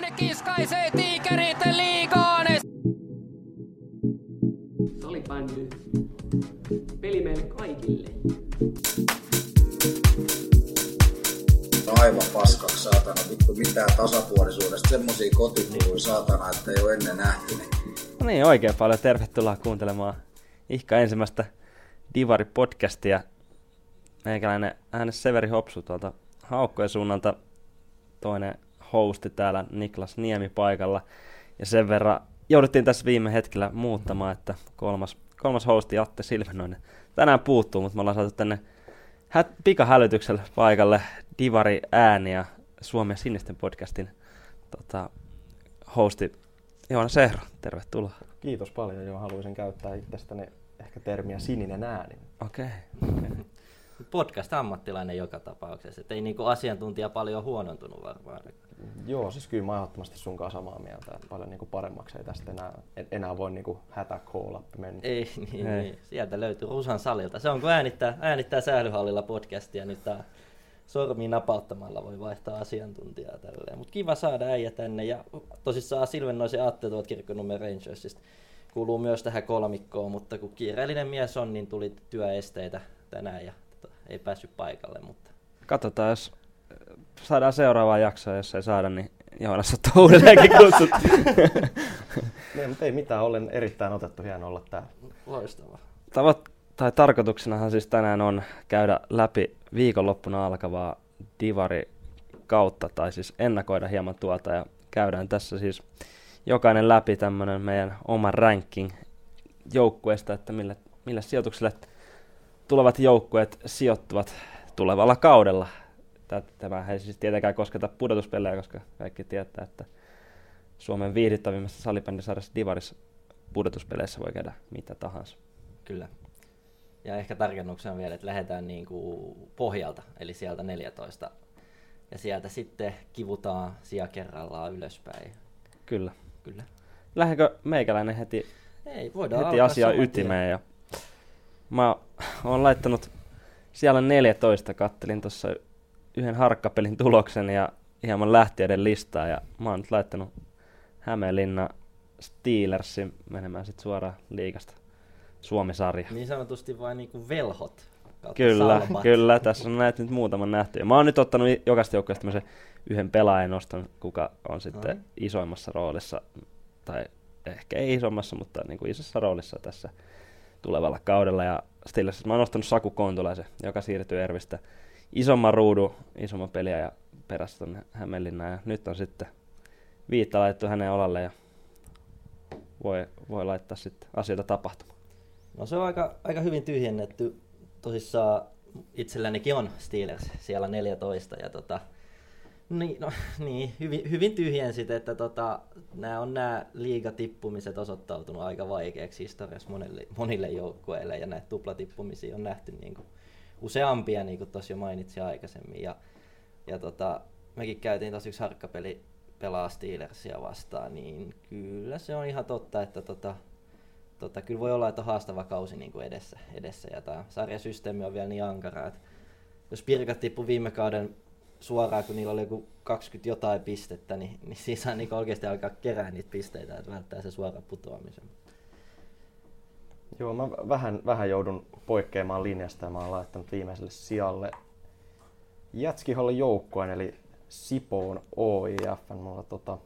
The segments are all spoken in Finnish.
Sinne kiskaisee tiikerit liigaan. Salibändy. Peli meille kaikille. aivan paskaksi saatana, vittu mitään tasapuolisuudesta, semmosia kotikuluja saatana, että ei ole ennen nähty. No niin, oikein paljon tervetuloa kuuntelemaan ihka ensimmäistä Divari-podcastia. Meikäläinen äänes Severi Hopsu tuolta Haukkojen suunnalta, toinen hosti täällä Niklas Niemi paikalla. Ja sen verran jouduttiin tässä viime hetkellä muuttamaan, että kolmas, kolmas hosti Atte Silvenoinen tänään puuttuu, mutta me ollaan saatu tänne hät, pikahälytyksellä paikalle Divari ääni ja Suomen sinisten podcastin tota, hosti Joona Sehro. Tervetuloa. Kiitos paljon, joo. Haluaisin käyttää itsestäni ehkä termiä sininen ääni. Okei. Okay. okay. Podcast-ammattilainen joka tapauksessa, ei niinku asiantuntija paljon huonontunut varmaan. Joo, siis kyllä mä ehdottomasti sun kanssa samaa mieltä, että paljon niinku paremmaksi ei tästä enää, enää voi niinku hätä call mennä. Ei, niin, ei. niin, sieltä löytyy Rusan salilta. Se on kun äänittää, äänittää sählyhallilla podcastia, niin tää sormi napauttamalla voi vaihtaa asiantuntijaa tälleen. Mutta kiva saada äijä tänne ja tosissaan Silvennoisen Atte tuolta Kirkkonummen Rangersista kuuluu myös tähän kolmikkoon, mutta kun kiireellinen mies on, niin tuli työesteitä tänään ja tota, ei päässyt paikalle. Mutta... Katsotaan, jos saadaan seuraavaa jaksoa, jos ei saada, niin Joonas on uudelleenkin kutsut. niin, mutta ei mitään, olen erittäin otettu, hieno olla täällä. Loistavaa. Tavoit, tai tarkoituksenahan siis tänään on käydä läpi viikonloppuna alkavaa Divari kautta, tai siis ennakoida hieman tuota, ja käydään tässä siis jokainen läpi tämmöinen meidän oma ranking joukkueesta, että millä, millä sijoituksille tulevat joukkueet sijoittuvat tulevalla kaudella. Tämä ei siis tietenkään kosketa pudotuspelejä, koska kaikki tietää, että Suomen viihdyttävimmässä salibändisarjassa Divarissa pudotuspeleissä voi käydä mitä tahansa. Kyllä. Ja ehkä tarkennuksena vielä, että lähdetään niin kuin pohjalta, eli sieltä 14. Ja sieltä sitten kivutaan sija kerrallaan ylöspäin. Kyllä. Kyllä. Lähdenkö meikäläinen heti, Ei, voidaan heti asiaa ytimeen? Ja mä oon laittanut siellä 14, kattelin tuossa yhden harkkapelin tuloksen ja hieman lähtiöiden listaa ja mä oon nyt laittanut Hämeenlinna Steelersin menemään sitten suoraan liikasta Suomi-sarja. Niin sanotusti vain niinku velhot. Kyllä, salvat. kyllä. Tässä on näitä nyt muutaman nähty. Ja mä oon nyt ottanut jokaista joukkueesta yhden pelaajan noston, kuka on sitten Ai. isoimmassa roolissa, tai ehkä ei isommassa, mutta niin kuin isossa roolissa tässä tulevalla kaudella. Ja Steelersissa mä oon nostanut Saku Kontulaisen, joka siirtyy Ervistä isomman ruudun, isomman peliä ja perässä tuonne Hämeenlinnaan. Ja nyt on sitten viitta laitettu hänen olalle ja voi, voi laittaa sitten asioita tapahtumaan. No se on aika, aika hyvin tyhjennetty. Tosissaan itsellänikin on Steelers siellä 14 ja tota, niin, no, niin hyvin, hyvin tyhjensit, että tota, nämä on nämä liigatippumiset osoittautunut aika vaikeaksi historiassa monille, monille joukkueille ja näitä tuplatippumisia on nähty niin kuin useampia, niin kuin tuossa jo mainitsin aikaisemmin. Ja, ja tota, mekin käytiin tosi yksi harkkapeli pelaa Steelersia vastaan, niin kyllä se on ihan totta, että tota, tota, kyllä voi olla, että on haastava kausi niin kuin edessä, edessä ja tämä sarjasysteemi on vielä niin ankara, että jos Pirkat tippui viime kauden suoraan, kun niillä oli joku 20 jotain pistettä, niin, niin siinä saa niin oikeasti alkaa kerää niitä pisteitä, että välttää se suora putoamisen. Joo, mä vähän, vähän joudun poikkeamaan linjasta ja mä oon laittanut viimeiselle sijalle Jätskiholle joukkueen, eli Sipoon OIF. Mulla tota,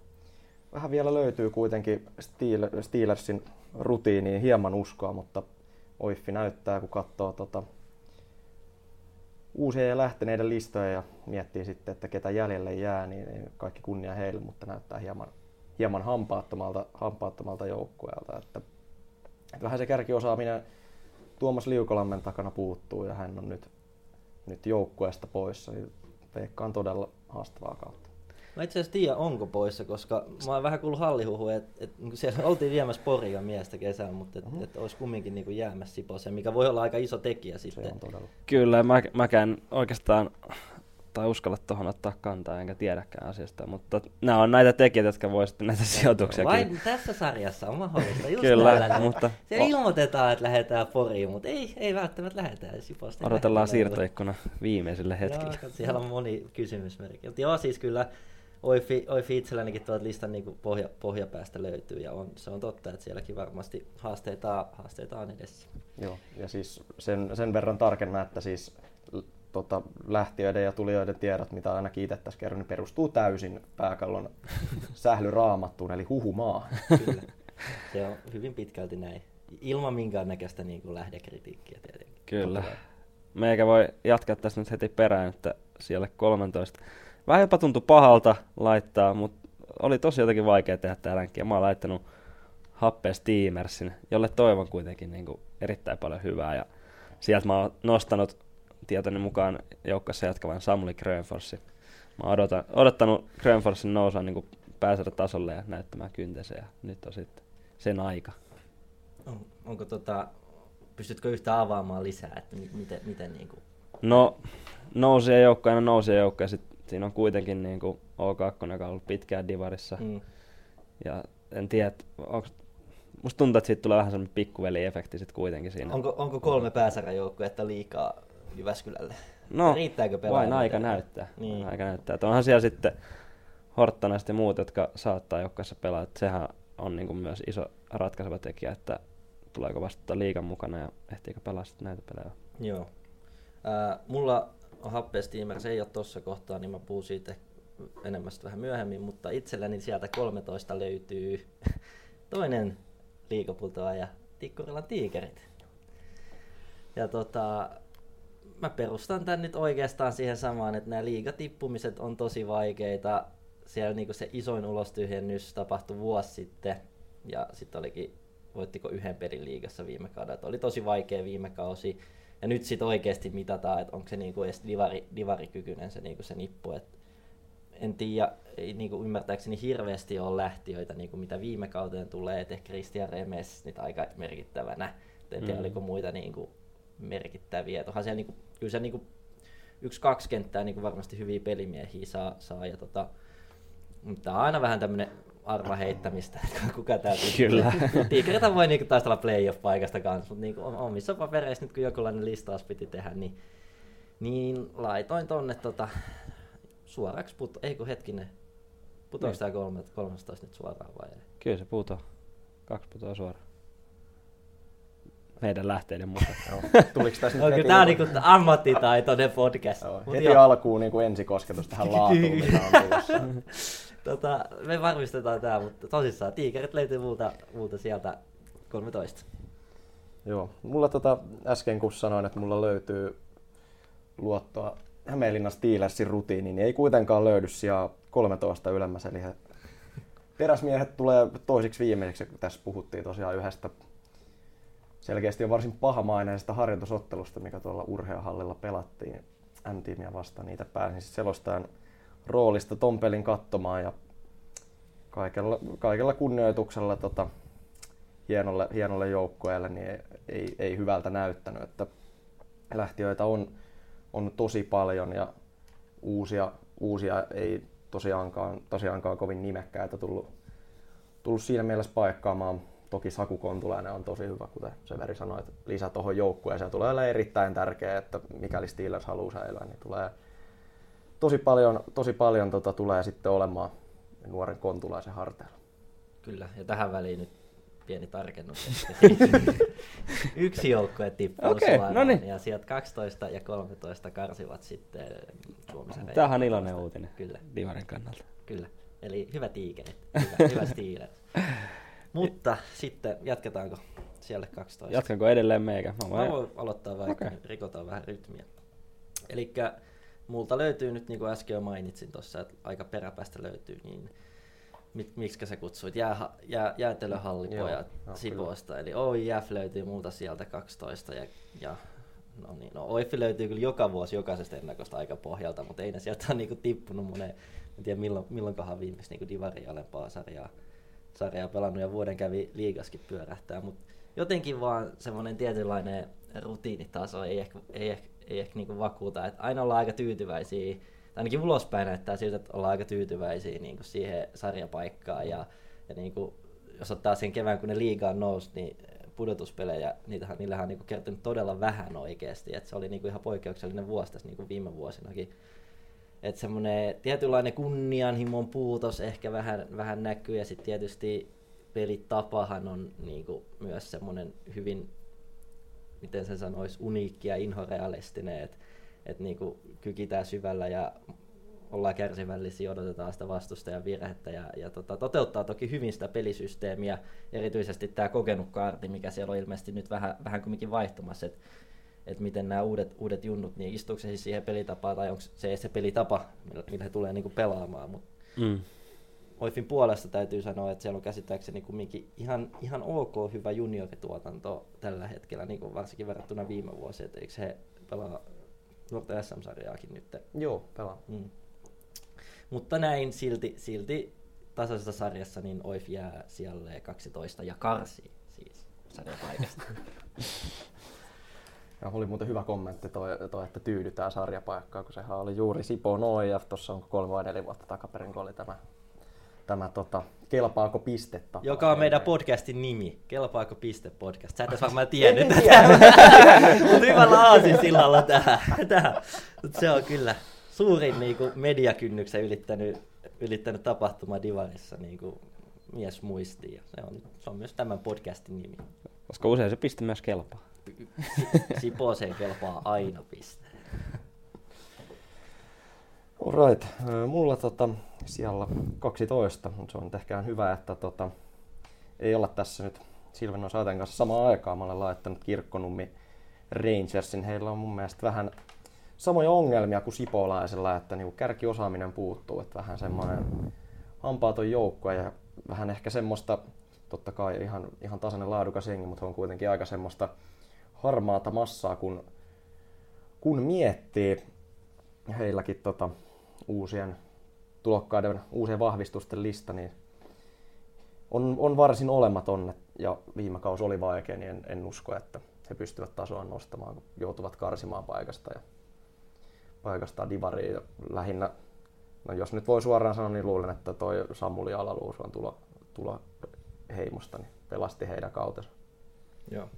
vähän vielä löytyy kuitenkin Steel, Steelersin rutiiniin hieman uskoa, mutta OIF näyttää, kun katsoo tota, uusia ja lähteneiden listoja ja miettii sitten, että ketä jäljelle jää, niin kaikki kunnia heille, mutta näyttää hieman, hieman hampaattomalta, hampaattomalta joukkueelta. Että vähän se kärkiosaaminen Tuomas Liukolammen takana puuttuu ja hän on nyt, nyt joukkueesta poissa, niin veikkaan todella haastavaa kautta. Mä itse asiassa tiedä, onko poissa, koska mä oon vähän kuullut hallihuhu, että, että niin siellä oltiin viemässä Poria miestä kesällä, mutta että, että olisi kumminkin niin kuin jäämässä Siposeen, mikä voi olla aika iso tekijä sitten. Se on todella. Kyllä, mä, mäkään oikeastaan tai uskalla tuohon ottaa kantaa, enkä tiedäkään asiasta, mutta nämä on näitä tekijöitä, jotka voi sitten näitä sijoituksia. Vain tässä sarjassa on mahdollista, just Kyllä, täällä. mutta- Se ilmoitetaan, että lähdetään Poriin, mutta ei, ei välttämättä lähdetään Siposta. Odotellaan siirtoikkuna viimeiselle hetkelle. Joo, siellä on moni kysymysmerkki. Mutta joo, siis kyllä Oifi, Oifi itsellänikin tuolta listan niin pohja, pohjapäästä löytyy ja on, se on totta, että sielläkin varmasti haasteita, haasteita on edessä. Joo, ja siis sen, sen verran tarkennan, että siis tota, lähtiöiden ja tulijoiden tiedot, mitä ainakin itse tässä kerron, niin perustuu täysin pääkallon sählyraamattuun, eli huhumaa. Kyllä. Se on hyvin pitkälti näin. Ilman minkäännäköistä niin kuin lähdekritiikkiä tietenkin. Kyllä. Meikä voi jatkaa tässä nyt heti perään, että siellä 13. Vähän jopa tuntui pahalta laittaa, mutta oli tosi jotenkin vaikea tehdä tää ränkkiä. Mä oon laittanut happea Steamersin, jolle toivon kuitenkin niin kuin erittäin paljon hyvää. Ja sieltä mä oon nostanut tietoni mukaan joukkassa jatkavan Samuli Grönforsin. Mä oon odotan, odottanut Grönforsin nousua niin kuin tasolle ja näyttämään kyntensä ja nyt on sitten sen aika. On, onko tota, pystytkö yhtä avaamaan lisää, että mi- miten, miten niin kuin, No, nousija joukko aina nousija joukko ja sit siinä on kuitenkin niin kuin O2, joka on ollut pitkään divarissa. mm, Ja en tiedä, onko, musta tuntuu, että siitä tulee vähän semmoinen pikkuveli-efekti sit kuitenkin siinä. onko, onko kolme pääsäräjoukkuetta liikaa Jyväskylälle? no, riittääkö vain aika näyttää. Niin. Aika näyttää. Että onhan siellä sitten Horttanaiset ja muut, jotka saattaa joukkueessa pelaa. Että sehän on niin kuin myös iso ratkaiseva tekijä, että tuleeko vastata liikan mukana ja ehtiikö pelaa sitten näitä pelejä. Joo. Ää, mulla on happea se ei ole tossa kohtaa, niin mä puhun siitä enemmän vähän myöhemmin, mutta itselläni sieltä 13 löytyy toinen liikaputoaja, Tikkurilan tiikerit. Ja tota, mä perustan tän nyt oikeastaan siihen samaan, että nämä liigatippumiset on tosi vaikeita. Siellä niinku se isoin ulostyhjennys tapahtui vuosi sitten, ja sitten olikin, voittiko yhden pelin liigassa viime kaudella, että oli tosi vaikea viime kausi. Ja nyt sitten oikeasti mitataan, että onko se niinku edes divari, divarikykyinen se, niinku se nippu. Et en tiedä, ei niinku ymmärtääkseni hirveästi ole lähtiöitä, niinku mitä viime kauteen tulee, että ehkä Christian Remes nyt aika merkittävänä. En tiedä, Mm. oliko muita niinku merkittäviä. Onhan siellä niinku, kyllä se niinku yksi kaksi kenttää niinku varmasti hyviä pelimiehiä saa, saa ja tota, mutta on aina vähän tämmönen arva heittämistä, että kuka tää Kyllä. Tiikereitä voi niinku taistella playoff-paikasta kanssa, mutta niinku om- omissa papereissa nyt kun jokinlainen listaus piti tehdä, niin, niin laitoin tonne tota, suoraksi puto, ei kun hetkinen, putoako Niin. tää kolme, 13 nyt suoraan vai? Kyllä se puutoo. Kaksi putoaa suoraan. Meidän lähteiden mukaan. Tuliko tässä No, nyt tää on niinku ammattitaitoinen podcast. Joo, Mut heti joo. alkuun niin kuin ensikosketus tähän laatuun, mitä on tulossa. tota, me varmistetaan tää, mutta tosissaan tiikerit löytyy multa, multa sieltä 13. Joo, mulla tota, äsken kun sanoin, että mulla löytyy luottoa Hämeenlinnan Steelersin rutiiniin, niin ei kuitenkaan löydy sijaa 13 ylemmäs, eli he teräsmiehet tulee toisiksi viimeiseksi, kun tässä puhuttiin tosiaan yhdestä selkeästi on varsin pahamaineisesta harjoitusottelusta, mikä tuolla urheahallilla pelattiin M-tiimiä vastaan. Niitä pääsin siis selostajan roolista ton pelin katsomaan ja kaikella, kaikella kunnioituksella tota, hienolle, hienolle joukkueelle niin ei, ei, ei, hyvältä näyttänyt. Että lähtiöitä on, on tosi paljon ja uusia, uusia ei tosiaankaan, tosiaankaan kovin nimekkäitä tullut, tullut siinä mielessä paikkaamaan. Toki Saku Kontulainen on tosi hyvä, kuten Severi sanoi, että lisä tuohon joukkueeseen tulee olemaan erittäin tärkeää, että mikäli Steelers haluaa säilyä, niin tulee tosi paljon, tosi paljon tota, tulee sitten olemaan nuoren Kontulaisen harteilla. Kyllä, ja tähän väliin nyt pieni tarkennus. Yksi joukkue tippuu suoraan, no niin. ja sieltä 12 ja 13 karsivat sitten Suomisen Tämähän on iloinen uutinen Kyllä, Divarin kannalta. kyllä. Eli hyvä tiikerit, hyvä, hyvä Steelers. Mutta sitten jatketaanko siellä 12? Jatkanko edelleen meikä? Mä voin... Mä voin aloittaa vaikka, Okei. okay. rikotaan vähän rytmiä. Eli multa löytyy nyt, niin kuin äsken jo mainitsin tuossa, että aika peräpäistä löytyy, niin mit, miksi sä kutsuit? Jää, jää, jäätelöhallipojat joo, Sipoosta, eli OIF löytyy multa sieltä 12 ja, ja no niin, no OIF löytyy kyllä joka vuosi jokaisesta ennakosta aika pohjalta, mutta ei ne sieltä ole niinku tippunut moneen, en tiedä milloin, milloinkohan viimeksi niinku divari alempaa sarjaa, sarjaa pelannut ja vuoden kävi liigaskin pyörähtää, mutta jotenkin vaan semmoinen tietynlainen rutiinitaso ei ehkä, ei ehkä, ei ehkä niinku vakuuta, että aina ollaan aika tyytyväisiä, tai ainakin ulospäin näyttää siltä, että ollaan aika tyytyväisiä niinku siihen sarjapaikkaan ja, ja niinku, jos ottaa sen kevään, kun ne liigaan nousi, niin pudotuspelejä, niitähän, niillähän on niinku kertynyt todella vähän oikeasti, että se oli niinku ihan poikkeuksellinen vuosi tässä niinku viime vuosinakin. Että semmoinen tietynlainen kunnianhimon puutos ehkä vähän, vähän näkyy. Ja sitten tietysti pelitapahan on niinku myös semmoinen hyvin, miten sen sanoisi, uniikki ja inhorealistinen, että et niinku kykitään syvällä ja ollaan kärsivällisiä, odotetaan sitä vastustajan virhettä ja, ja tota, toteuttaa toki hyvin sitä pelisysteemiä, erityisesti tämä kokenut kaarti, mikä siellä on ilmeisesti nyt vähän, vähän kumminkin vaihtumassa, että et miten nämä uudet, uudet junnut, niin istuuko se siis siihen pelitapaan tai onko se se pelitapa, millä, millä he tulee niinku pelaamaan, mutta Mm. Oifin puolesta täytyy sanoa, että siellä on käsittääkseni kumminkin ihan, ihan ok hyvä juniorituotanto tällä hetkellä, niin kuin varsinkin verrattuna viime vuosiin, että eikö he pelaa nuorten SM-sarjaakin nyt. Joo, pelaa. Mm. Mutta näin silti, silti tasaisessa sarjassa niin Oif jää siellä 12 ja karsii siis sarjapaikasta. Ja oli muuten hyvä kommentti toi, toi että tyydytään sarjapaikkaan, kun sehän oli juuri Sipo noin ja tuossa on kolme vai neljä vuotta takaperin, kun oli tämä, tämä tota, kelpaako pistettä. Joka on meidän podcastin nimi, Kelpaako piste podcast. Sä et edes varmaan tiennyt En tätä. Mutta hyvällä aasinsillalla tähän. tähän. Mut se on kyllä suurin niinku mediakynnyksen ylittänyt, ylittänyt tapahtuma Divarissa niinku mies muistiin. Ja se on, se on myös tämän podcastin nimi. Koska usein se piste myös kelpaa. Siposeen kelpaa aina piste. Alright, mulla tota, siellä 12, mutta se on ehkä hyvä, että tota, ei olla tässä nyt Silvenon Saaten kanssa samaan aikaan. Mä olen laittanut Kirkkonummi Rangersin. Heillä on mun mielestä vähän samoja ongelmia kuin Sipolaisella, että niinku kärkiosaaminen puuttuu, että vähän semmoinen hampaaton joukko ja vähän ehkä semmoista, totta kai ihan, ihan tasainen laadukas jengi, mutta on kuitenkin aika semmoista harmaata massaa, kun, kun miettii heilläkin tota, uusien tulokkaiden, uusien vahvistusten lista, niin on, on varsin olematon ja viime kausi oli vaikea, niin en, en usko, että he pystyvät tasoa nostamaan, kun joutuvat karsimaan paikasta ja paikasta divariin. Ja lähinnä, no jos nyt voi suoraan sanoa, niin luulen, että toi Samuli Alaluus on tulo, tulo heimosta, niin pelasti heidän kautensa. Joo.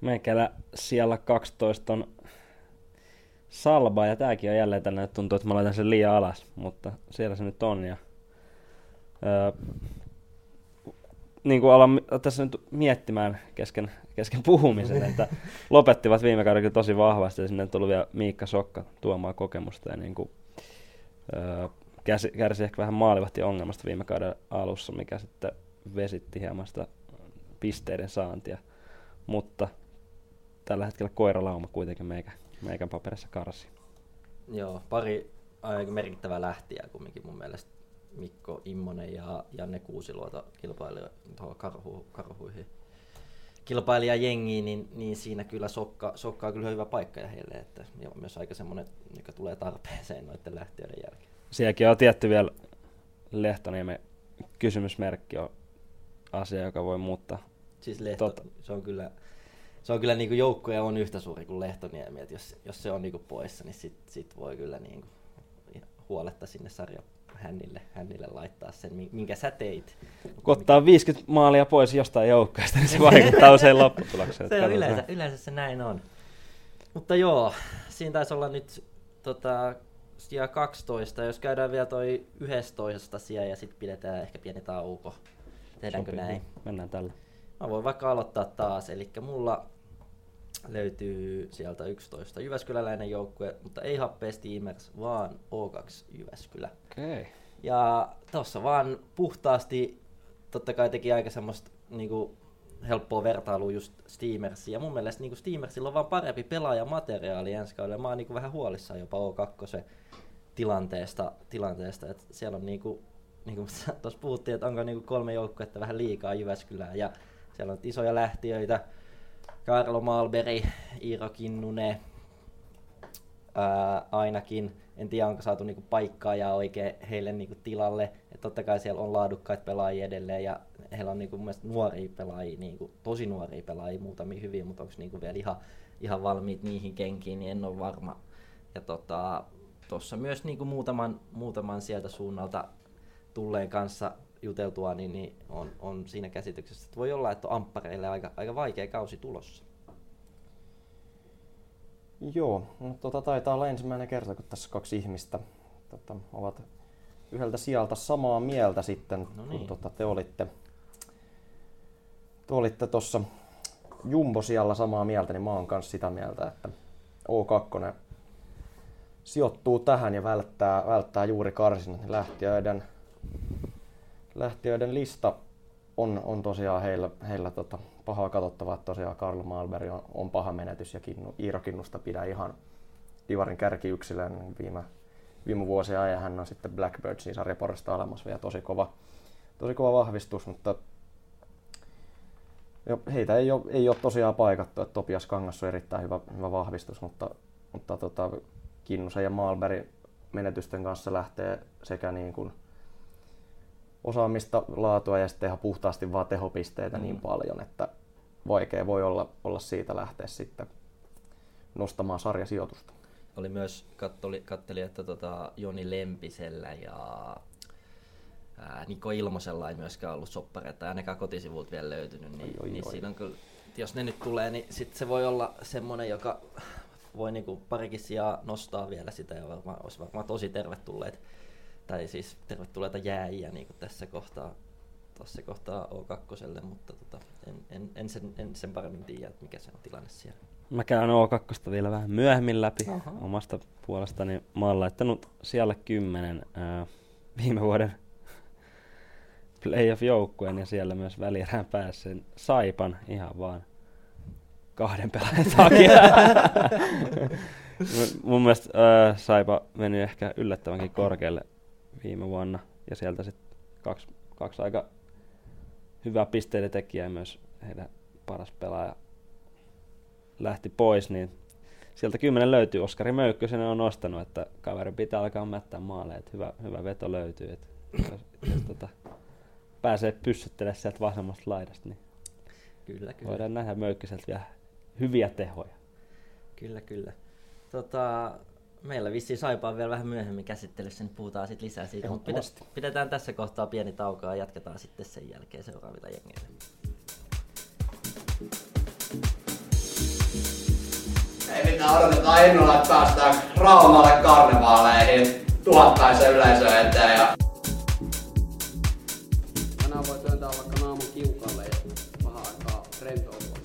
Meikällä siellä 12 on Salba ja tääkin on jälleen tällainen, että tuntuu, että mä laitan sen liian alas, mutta siellä se nyt on. Ja, öö, niin kuin alan tässä nyt miettimään kesken, kesken puhumisen, että lopettivat viime kaudella tosi vahvasti ja sinne on tullut vielä Miikka Sokka tuomaan kokemusta ja niin kuin, öö, kärsi, kärsi ehkä vähän maalivahti ongelmasta viime kauden alussa, mikä sitten vesitti hieman sitä pisteiden saantia. Mutta tällä hetkellä koiralauma kuitenkin meikä, meikän paperissa karsi. Joo, pari aika merkittävää lähtiä kumminkin mun mielestä. Mikko Immonen ja Janne Kuusiluoto kilpaili tuohon karhu, karhuihin kilpailijajengiin, niin, niin siinä kyllä sokka, sokka on kyllä hyvä paikka ja heille, että ja myös aika semmoinen, joka tulee tarpeeseen noiden lähtiöiden jälkeen. Sielläkin on tietty vielä Lehtoniemen kysymysmerkki on asia, joka voi muuttaa. Siis Lehto, Totta. se on kyllä, se on kyllä niin kuin joukkoja on yhtä suuri kuin Lehtoniemi, että jos, jos se on niin kuin poissa, niin sit, sit voi kyllä niin kuin huoletta sinne sarja hännille, hännille laittaa sen, mi- minkä sä teit. Kun ottaa 50 maalia pois jostain joukkueesta, niin se vaikuttaa usein lopputulokseen. Se on yleensä, yleensä se näin on. Mutta joo, siinä taisi olla nyt tota, sija 12. Jos käydään vielä toi 11 sija ja sitten pidetään ehkä pieni tauko. Tehdäänkö Sopii. näin? Mennään tällä. Mä voin vaikka aloittaa taas. Eli mulla löytyy sieltä 11 Jyväskyläläinen joukkue, mutta ei Happe Steamers, vaan O2 Jyväskylä. Okay. Ja tossa vaan puhtaasti, totta kai teki aika semmoista niinku, helppoa vertailua just Steamersiin. Ja mun mielestä niinku Steamersilla on vaan parempi pelaajamateriaali ensi kaudella. Mä oon niinku vähän huolissaan jopa O2 tilanteesta, tilanteesta. että siellä on niinku, niinku tuossa puhuttiin, että onko niinku kolme joukkuetta vähän liikaa Jyväskylää. Ja siellä on isoja lähtiöitä. Karlo Malberi, Iiro Kinnunen, ää, ainakin. En tiedä, onko saatu niinku paikkaa ja oikein heille niinku tilalle. Et totta kai siellä on laadukkaita pelaajia edelleen ja heillä on niinku mun nuoria pelaajia, niinku, tosi nuoria pelaajia, muutamia hyviä, mutta onko niinku vielä ihan, ihan valmiit niihin kenkiin, niin en ole varma. Ja tota, tuossa myös niinku muutaman, muutaman sieltä suunnalta tulleen kanssa juteltua, niin, niin on, on siinä käsityksessä, että voi olla, että on amppareille aika, aika vaikea kausi tulossa. Joo, no, tota, taitaa olla ensimmäinen kerta, kun tässä kaksi ihmistä tota, ovat yhdeltä sieltä samaa mieltä sitten, No kun niin. tota, te olitte te olitte tuossa Jumbo siellä samaa mieltä, niin mä oon kanssa sitä mieltä, että O2 sijoittuu tähän ja välttää, välttää juuri karsinnat. Niin lähtiöiden, lähtiöiden lista on, on tosiaan heillä, heillä tota, pahaa katsottavaa, että tosiaan Karl Malberg on, on paha menetys ja Kinnu, Iiro Kinnusta pidä ihan Divarin kärkiyksilön viime, viime vuosien ajan. Hän on sitten Blackbirdsin sarjaporrasta alemassa vielä tosi kova, tosi kova vahvistus, mutta jo, heitä ei ole, ei ole tosiaan paikattu, että Topias Kangas on erittäin hyvä, hyvä vahvistus, mutta, mutta tota, Kinnusen ja Malbergin menetysten kanssa lähtee sekä niin kuin osaamista, laatua ja sitten ihan puhtaasti vaan tehopisteitä mm. niin paljon, että vaikea voi olla, olla siitä lähteä sitten nostamaan sarjasijoitusta. Oli myös, kattoli, katteli, että tota Joni Lempisellä ja ää, Niko Ilmosella ei myöskään ollut soppareita, ainakaan kotisivulta vielä löytynyt, niin, Oi, oi, niin oi. siinä on kyllä, jos ne nyt tulee, niin sit se voi olla semmonen, joka voi niinku parikin sijaa nostaa vielä sitä ja varmaan, olisi varmaan tosi tervetulleet, tai siis tervetulleita jääjiä niinku tässä kohtaa, tuossa kohtaa O2, mutta tota, en, en, en, sen, en sen paremmin tiedä, että mikä se on tilanne siellä. Mä käyn O2 vielä vähän myöhemmin läpi Aha. omasta puolestani. Mä oon laittanut siellä kymmenen ää, viime vuoden playoff-joukkueen ja siellä myös välierään pääsen Saipan ihan vaan kahden pelaajan takia. Mun- Mun mielestä ää, Saipa meni ehkä yllättävänkin korkealle viime vuonna ja sieltä sitten kaksi, kaksi aika hyvää pisteiden tekijää myös heidän paras pelaaja lähti pois, niin sieltä kymmenen löytyy. Oskari Möykkösen on nostanut, että kaveri pitää alkaa mättää maaleja, että hyvä, hyvä veto löytyy. Että jos, jos tota, pääsee pyssyttelemään sieltä vasemmasta laidasta, niin Kyllä, kyllä. voidaan nähdä Möykköseltä vielä hyviä tehoja. Kyllä, kyllä. Tota, meillä vissiin Saipa on vielä vähän myöhemmin käsittelyssä, niin puhutaan sitten lisää siitä. Mutta pidetään tässä kohtaa pieni tauko ja jatketaan sitten sen jälkeen seuraavilla jengeillä. Ei mitään, odotetaan innolla, että päästään Raumalle karnevaaleihin tuhattaisen yleisön eteen. Ja Tänään voi työntää vaikka naamun kiukalle ja vähän aikaa rentoutua.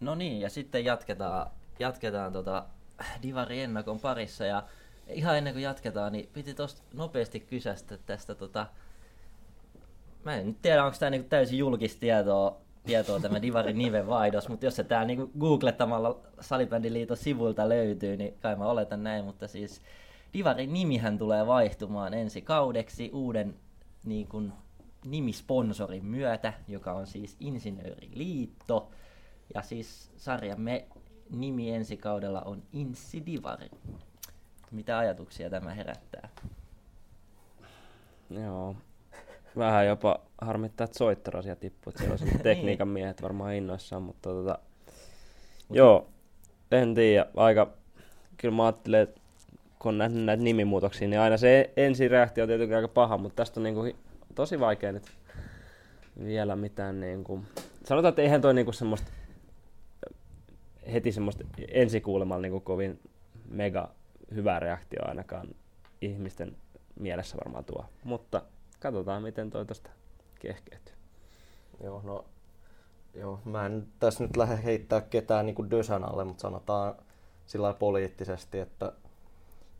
No niin, ja sitten jatketaan, jatketaan tota Divari Ennakon parissa. Ja ihan ennen kuin jatketaan, niin piti tosta nopeasti kysästä tästä tota... Mä en nyt tiedä, onko tämä niinku täysin julkista tietoa, tietoa tämä Divarin nimen vaihdos, mutta jos se tää niinku googlettamalla Salibändiliiton sivuilta löytyy, niin kai mä oletan näin, mutta siis Divarin nimihän tulee vaihtumaan ensi kaudeksi uuden niin kuin, nimisponsorin myötä, joka on siis Insinööriliitto. Ja siis sarjamme nimi ensi kaudella on Inssi Divari. Mitä ajatuksia tämä herättää? Joo. Vähän jopa harmittaa, että soittorosia tippuu. että Siellä on tekniikan miehet varmaan innoissaan, mutta tota, joo, en tiedä. Aika, kyllä mä ajattelen, että kun on nähnyt näitä nimimuutoksia, niin aina se ensireaktio on tietenkin aika paha, mutta tästä on niinku tosi vaikea nyt vielä mitään niinku... Sanotaan, että eihän toi niinku semmoista heti semmoista ensikuulemalla niinku kovin mega hyvää reaktio ainakaan ihmisten mielessä varmaan tuo. Mutta katsotaan, miten toi tosta kehkeytyy. Joo, no joo, mä en tässä nyt lähde heittää ketään niin dösän alle, mutta sanotaan sillä poliittisesti, että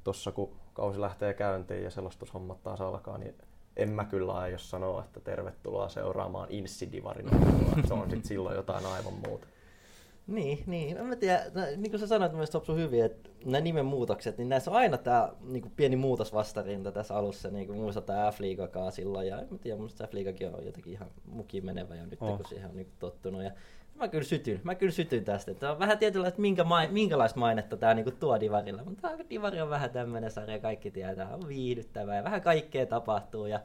tuossa kun kausi lähtee käyntiin ja selostushommat taas alkaa, niin en mä kyllä aio sanoa, että tervetuloa seuraamaan Insidivarin Se on sitten silloin jotain aivan muuta. Niin, niin. En mä tiedä, no, niin kuin sä sanoit myös Topsu hyvin, että nämä nimenmuutokset, niin näissä on aina tämä niin kuin pieni muutos vastarinta tässä alussa, niin kuin muista tämä f liigakaan silloin, ja en mä tiedä, musta f liigakin on jotenkin ihan mukiin menevä jo nyt, Oh. kun siihen on niin kuin tottunut. Ja mä kyllä sytyn, mä kyllä sytyn tästä. Tämä on vähän tietyllä, että minkä mai, minkälaista mainetta tämä niin tuo Divarilla, mutta Divari on vähän tämmöinen sarja, kaikki tietää, on viihdyttävää ja vähän kaikkea tapahtuu ja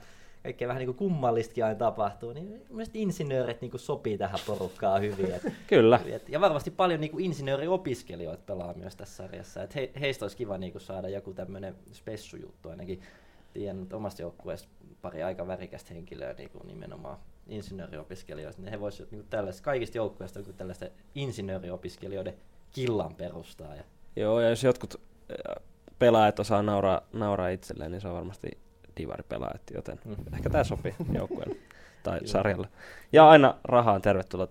kaikkea vähän niin kuin kummallistakin aina tapahtuu, niin mielestäni insinöörit niin kuin sopii tähän porukkaan hyvin. Et Kyllä. et- Ja varmasti paljon niin kuin insinööriopiskelijoita pelaa myös tässä sarjassa. Et he, heistä olisi kiva niin kuin saada joku tämmöinen spessujuttu ainakin. Tiedän, että omasta joukkueesta pari aika värikästä henkilöä niin kuin nimenomaan insinööriopiskelijoista, niin he voisivat niin tällaista, kaikista joukkueista niin tällaista insinööriopiskelijoiden killan perustaa. Ja Joo, ja jos jotkut pelaajat osaa nauraa, nauraa itselleen, niin se on varmasti divaripelaajat, joten Mm. ehkä tämä sopii joukkueelle tai Kyllä. sarjalle. Ja aina rahaan tervetuloa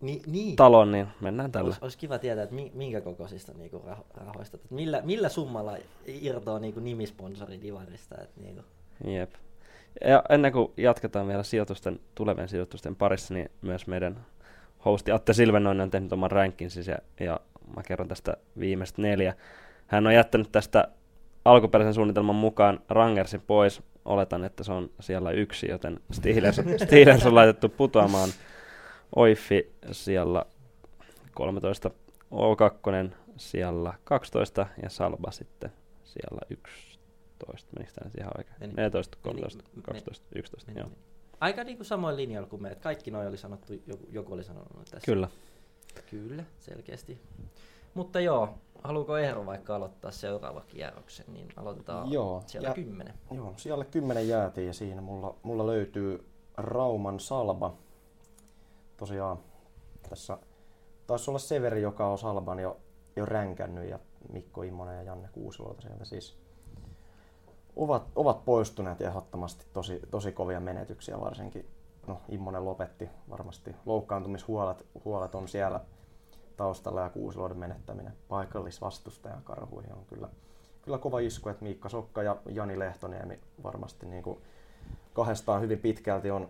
Ni, niin. taloon, niin mennään tällä. Olisi, olisi kiva tietää, että mi- minkä kokoisista niinku raho- rahoista, että millä, millä summalla irtoaa niinku nimisponsori Divarista. Että niinku. Jep. Ja ennen kuin jatketaan vielä sijoitusten, tulevien sijoitusten parissa, niin myös meidän hosti Atte Silvenoinen on tehnyt oman rankinsinsa ja, ja mä kerron tästä viimeistä neljä. Hän on jättänyt tästä alkuperäisen suunnitelman mukaan Rangersin pois. Oletan, että se on siellä yksi, joten Steelers, Steelers on laitettu putoamaan. Oiffi siellä 13, O2 siellä 12 ja Salba sitten siellä 11. Menikö tämä nyt ihan oikein? Meni. 14, 13, Meni. 12, 11, Meni, joo. meni. Aika niinku samoin linjalla kuin me, että kaikki noi oli sanottu, joku, joku oli sanonut tässä. Kyllä. Kyllä, selkeästi. Mutta joo, haluuko Eero vaikka aloittaa seuraava kierroksen, niin aloitetaan Joo, siellä ja- kymmenen. Joo, siellä kymmenen jäätiin ja siinä mulla, mulla löytyy Rauman Salba. Tosiaan tässä taisi olla Severi, joka on Salban jo, jo ränkännyt ja Mikko Immonen ja Janne Kuusilolta sieltä siis ovat, ovat poistuneet ehdottomasti tosi, tosi kovia menetyksiä varsinkin. No, Immonen lopetti varmasti. Loukkaantumishuolet huolet on siellä taustalla ja Kuusiloiden menettäminen paikallisvastustajan karhuihin on kyllä, kyllä kova isku, että Miikka Sokka ja Jani Lehtoniemi varmasti niin kuin kahdestaan hyvin pitkälti on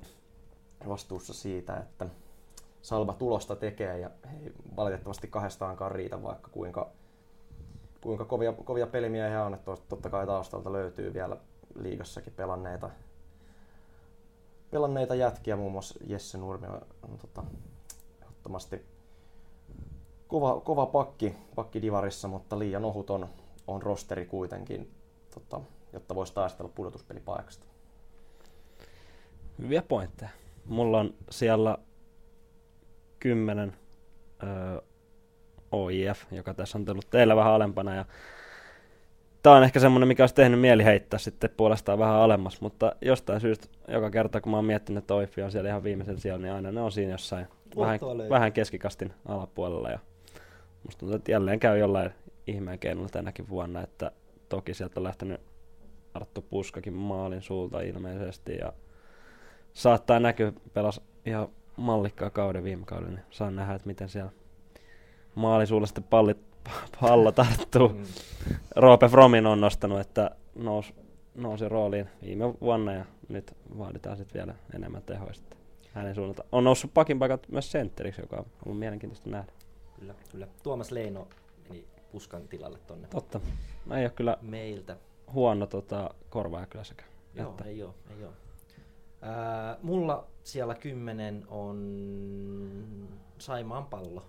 vastuussa siitä, että Salba tulosta tekee ja ei valitettavasti kahdestaankaan riitä, vaikka kuinka, kuinka kovia, kovia pelimiehiä on, että totta kai taustalta löytyy vielä liigassakin pelanneita, pelanneita jätkiä, muun muassa Jesse Nurmi on, on tota, ehdottomasti kova, kova pakki, pakki divarissa, mutta liian ohut on, on rosteri kuitenkin, tota, jotta voisi taistella pudotuspelipaikasta. Hyviä pointteja. Mulla on siellä 10 öö, OIF, joka tässä on tullut teillä vähän alempana. Ja Tämä on ehkä semmoinen, mikä olisi tehnyt mieli heittää sitten puolestaan vähän alemmas, mutta jostain syystä joka kerta, kun mä oon miettinyt, että OIF on siellä ihan viimeisen siellä, niin aina ne on siinä jossain vähän, löytyy. vähän keskikastin alapuolella. Ja musta tuntuu, että jälleen käy jollain ihmeen keinolla tänäkin vuonna, että toki sieltä on lähtenyt Arttu Puskakin maalin suulta ilmeisesti ja saattaa näkyä, pelas ihan mallikkaa kauden viime kauden, niin saan nähdä, että miten siellä maalin suulla sitten pallit, pallo tarttuu. Mm. Roope Fromin on nostanut, että nous, nousi rooliin viime vuonna ja nyt vaaditaan sitten vielä enemmän tehoa sitten hänen suunnalta. On noussut pakin paikat myös sentteriksi, joka on ollut mielenkiintoista nähdä. Kyllä, kyllä. Tuomas Leino meni puskan tilalle tonne Totta. Mä ei ole kyllä meiltä. huono tota, korvaaja kyllä sekä. Joo, Että- ei oo, ei oo. Ää, mulla siellä kymmenen on Saimaan pallo,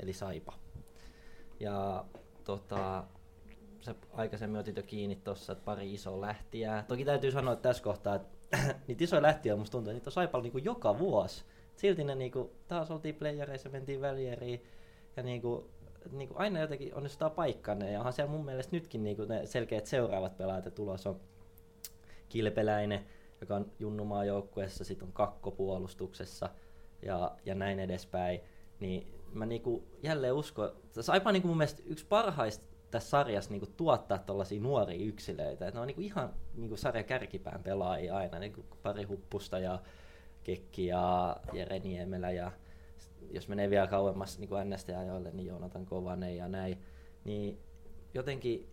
eli Saipa. Ja tota, sä aikaisemmin otit jo kiinni tuossa, että pari isoa lähtiää. Toki täytyy sanoa että tässä kohtaa, että niitä isoja lähtiä musta tuntuu, että niitä on Saipalla niinku joka vuosi. Silti ne niinku, taas oltiin playereissa, mentiin välieriin ja niinku, niinku aina jotenkin onnistuu paikkanne. Ja onhan siellä mun mielestä nytkin niinku ne selkeät seuraavat pelaajat ja tulos on Kilpeläinen, joka on Junnumaa joukkueessa, sitten on Kakko puolustuksessa ja, ja näin edespäin. Niin mä niinku jälleen uskon, Saipa on niinku mun mielestä yksi parhaista tässä sarjassa niinku tuottaa tällaisia nuoria yksilöitä. Et ne on niinku ihan niinku sarjan kärkipään pelaajia aina, niinku pari huppusta ja Kekki ja Jere Niemelä ja jos menee vielä kauemmas niin kuin NST-ajoille, niin Joonatan Kovanen ja näin, niin jotenkin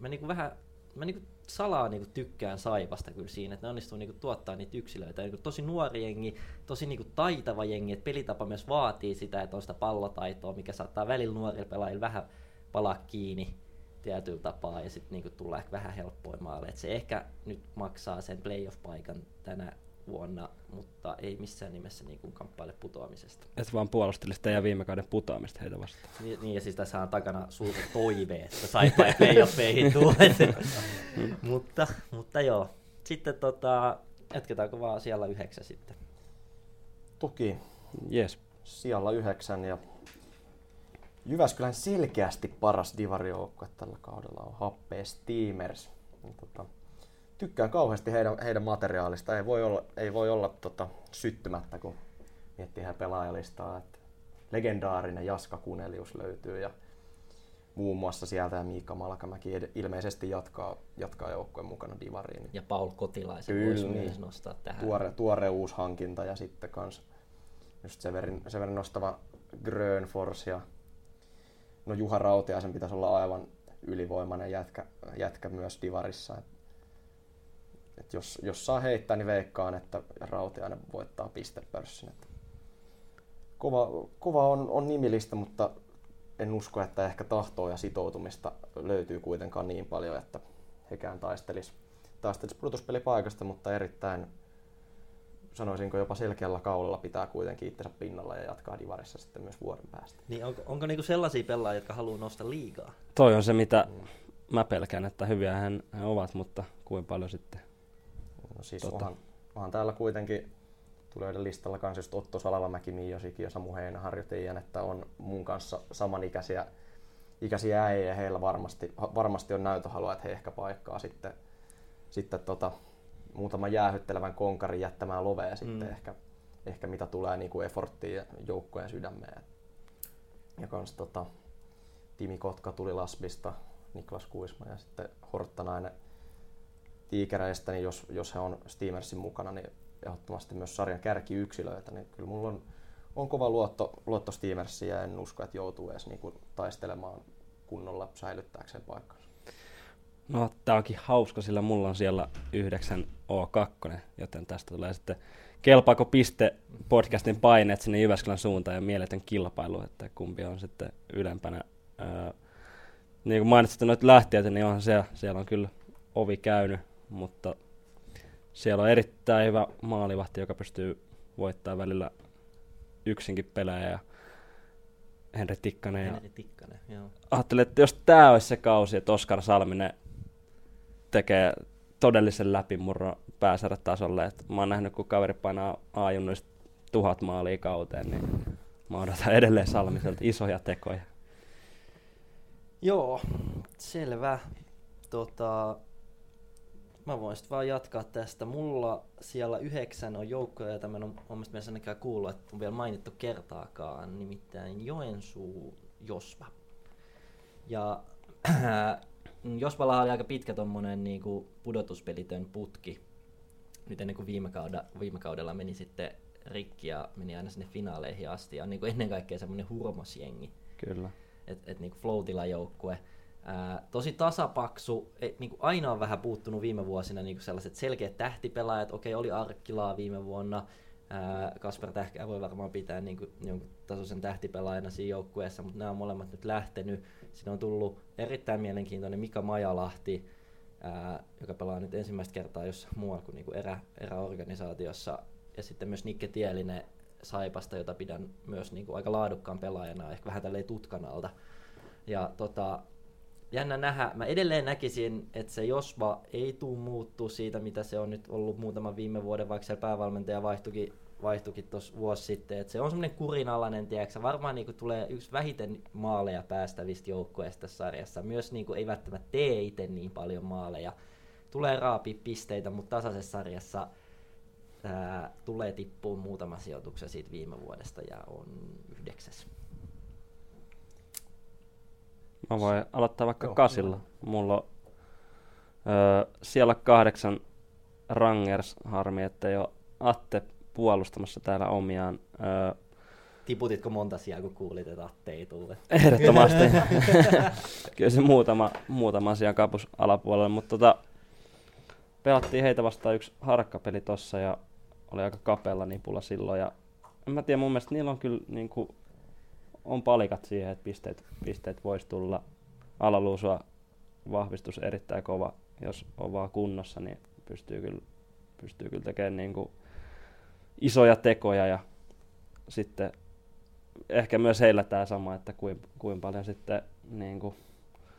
mä niinku vähän, mä niinku salaa niinku tykkään Saipasta kyllä siinä, että ne onnistuu niinku tuottaa niitä yksilöitä. Niinku tosi nuori jengi, tosi niinku taitava jengi, että pelitapa myös vaatii sitä, että on sitä pallotaitoa, mikä saattaa välillä nuorilla pelaajilla vähän palaa kiinni tietyllä tapaa ja sitten niinku tulee ehkä vähän helppoja maaleja. Et se ehkä nyt maksaa sen playoff-paikan tänä vuonna, mutta ei missään nimessä niinku kamppaile putoamisesta. Et vaan puolustelisit teidän viime kauden putoamista heitä vastaan. Niin, niin ja siis tässä on takana suuri toive, että saipa ei playoffeihin tule. mutta, mutta joo. Sitten tota, jatketaanko vaan siellä yhdeksän sitten? Toki Jes. sijalla yhdeksän ja Jyväskylän selkeästi paras divarijoukkue tällä kaudella on Happee Steamers. Niin Tota, tykkään kauheasti heidän, heidän materiaalista. Ei voi olla, ei voi olla tota, syttymättä, kun miettii heidän pelaajalistaa. Että legendaarinen Jaska Kunelius löytyy ja muun muassa sieltä ja Miikka Malkamäki ilmeisesti jatkaa, jatkaa joukkueen mukana Divariin. Ja Paul Kotilaisen Kyllä, voisi niin. myös nostaa tähän. Tuore, tuore uusi hankinta ja sitten kans just Severin, Severin nostava Grönfors ja no Juha Rautiaisen pitäisi olla aivan ylivoimainen jätkä, jätkä myös Divarissa. Et, et jos, jos saa heittää, niin veikkaan, että Rautiainen voittaa pistepörssin. Et kova, kova on, on nimilistä, mutta en usko, että ehkä tahtoa ja sitoutumista löytyy kuitenkaan niin paljon, että hekään taistelis, taistelis pudotuspelipaikasta, mutta erittäin sanoisinko jopa selkeällä kaulalla pitää kuitenkin itsensä pinnalla ja jatkaa divarissa sitten myös vuoden päästä. Niin onko, onko niinku sellaisia pelaajia, jotka haluaa nostaa liigaa? Toi on se, mitä mä pelkään, että hyviä hän, hän ovat, mutta kuinka paljon sitten. No siis Tota. onhan, onhan, täällä kuitenkin tulee listalla kanssa just Otto Salavamäki, Miio Siki ja Samu Heinäharju Tiiän, että on mun kanssa samanikäisiä ikäisiä äijä ja heillä varmasti, varmasti on näytöhalua, että he ehkä paikkaa sitten, sitten tota, muutaman jäähyttelevän konkarin jättämään lovea sitten Mm. ehkä, ehkä mitä tulee niin kuin efforttiin ja joukkojen sydämeen. Ja kans tota, Timi Kotka tuli Lasbista, Niklas Kuisma ja sitten Horttanainen tiikereistä, niin jos, jos he on Steamersin mukana, niin ehdottomasti myös sarjan kärkiyksilöitä, niin kyllä mulla on, on kova luotto, luotto Steamersiin ja en usko, että joutuu edes niinku taistelemaan kunnolla säilyttääkseen paikkansa. No, tää onkin hauska, sillä mulla on siellä 9 O2, joten tästä tulee sitten kelpaako piste podcastin paineet sinne Jyväskylän suuntaan ja mieletön kilpailu, että kumpi on sitten ylempänä. Öö, niin kuin mainitsitte noita lähtiöitä, niin onhan siellä, siellä on kyllä ovi käynyt, mutta siellä on erittäin hyvä maalivahti, joka pystyy voittamaan välillä yksinkin pelejä ja Henri Tikkanen. Ja Henri Tikkanen, joo. ajattelin, että jos tämä olisi se kausi, että Oskar Salminen tekee todellisen läpimurron pääsarjatasolle, että mä oon nähnyt, kun kaveri painaa A-junnuista tuhat maalia kauteen, niin mä odotan edelleen Salmiselta isoja tekoja. Joo, selvä. Tota, mä voin sitten vaan jatkaa tästä. Mulla siellä yhdeksän on joukkoja, joita mä en ole mielestä ainakaan kuullut, että on vielä mainittu kertaakaan, nimittäin Joensuu Josva. Ja Josvalla oli aika pitkä tommonen niinku pudotuspelitön putki. Nyt ennen kuin viime, kauda, viime kaudella meni sitten rikki ja meni aina sinne finaaleihin asti. Ja on niinku ennen kaikkea semmonen hurmosjengi Kyllä. että et niinku floatilla joukkue. Ää, tosi tasapaksu, et, niinku aina on vähän puuttunut viime vuosina niinku sellaiset selkeät tähtipelaajat. Okei, oli Arkkilaa viime vuonna. Ää, Kasper Tähkää voi varmaan pitää niinku jonkun tasoisen tähtipelaajana siinä joukkueessa, mutta nämä on molemmat nyt lähtenyt. Siinä on tullut erittäin mielenkiintoinen Mika Majalahti, ää, joka pelaa nyt ensimmäistä kertaa jos muualla kuin niinku erä, eräorganisaatiossa. Ja sitten myös Nikke Tielinen Saipasta, jota pidän myös niinku aika laadukkaan pelaajana, ehkä vähän tälleen tutkan alta. Ja tota, jännä nähdä. Mä edelleen näkisin, että se Josva ei tuu muuttuu siitä, mitä se on nyt ollut muutaman viime vuoden, vaikka siellä päävalmentaja vaihtuikin vaihtuikin tuossa vuosi sitten, että se on semmoinen kurinalainen, tiedätkö, varmaan niinku tulee yksi vähiten maaleja päästävistä joukkueista tässä sarjassa. Myös niinku ei välttämättä tee itse niin paljon maaleja. Tulee raapi pisteitä, mutta tasaisessa sarjassa ää, tulee tippuun muutama sijoituksen siitä viime vuodesta ja on yhdeksäs. Mä voin aloittaa vaikka Joo, kasilla. Mulla on öö, siellä kahdeksan Rangers, harmi, että ei ole Atte puolustamassa täällä omiaan. Öö, Tiputitko monta sijaa, kun kuulit, että Atte ei tule? Ehdottomasti. Kyllä se muutama, muutama asia kapus alapuolelle, mutta tota, pelattiin heitä vastaan yksi harkkapeli tossa ja oli aika kapealla nipulla silloin. Ja en mä tiedä, mun mielestä niillä on kyllä niin kuin, on palikat siihen, että pisteet, pisteet voisi tulla. Alaluusua vahvistus erittäin kova, jos on vaan kunnossa, niin pystyy kyllä, pystyy kyllä tekemään niin kuin isoja tekoja ja sitten ehkä myös heillä tämä sama, että kuin, kuin paljon sitten niin kuin,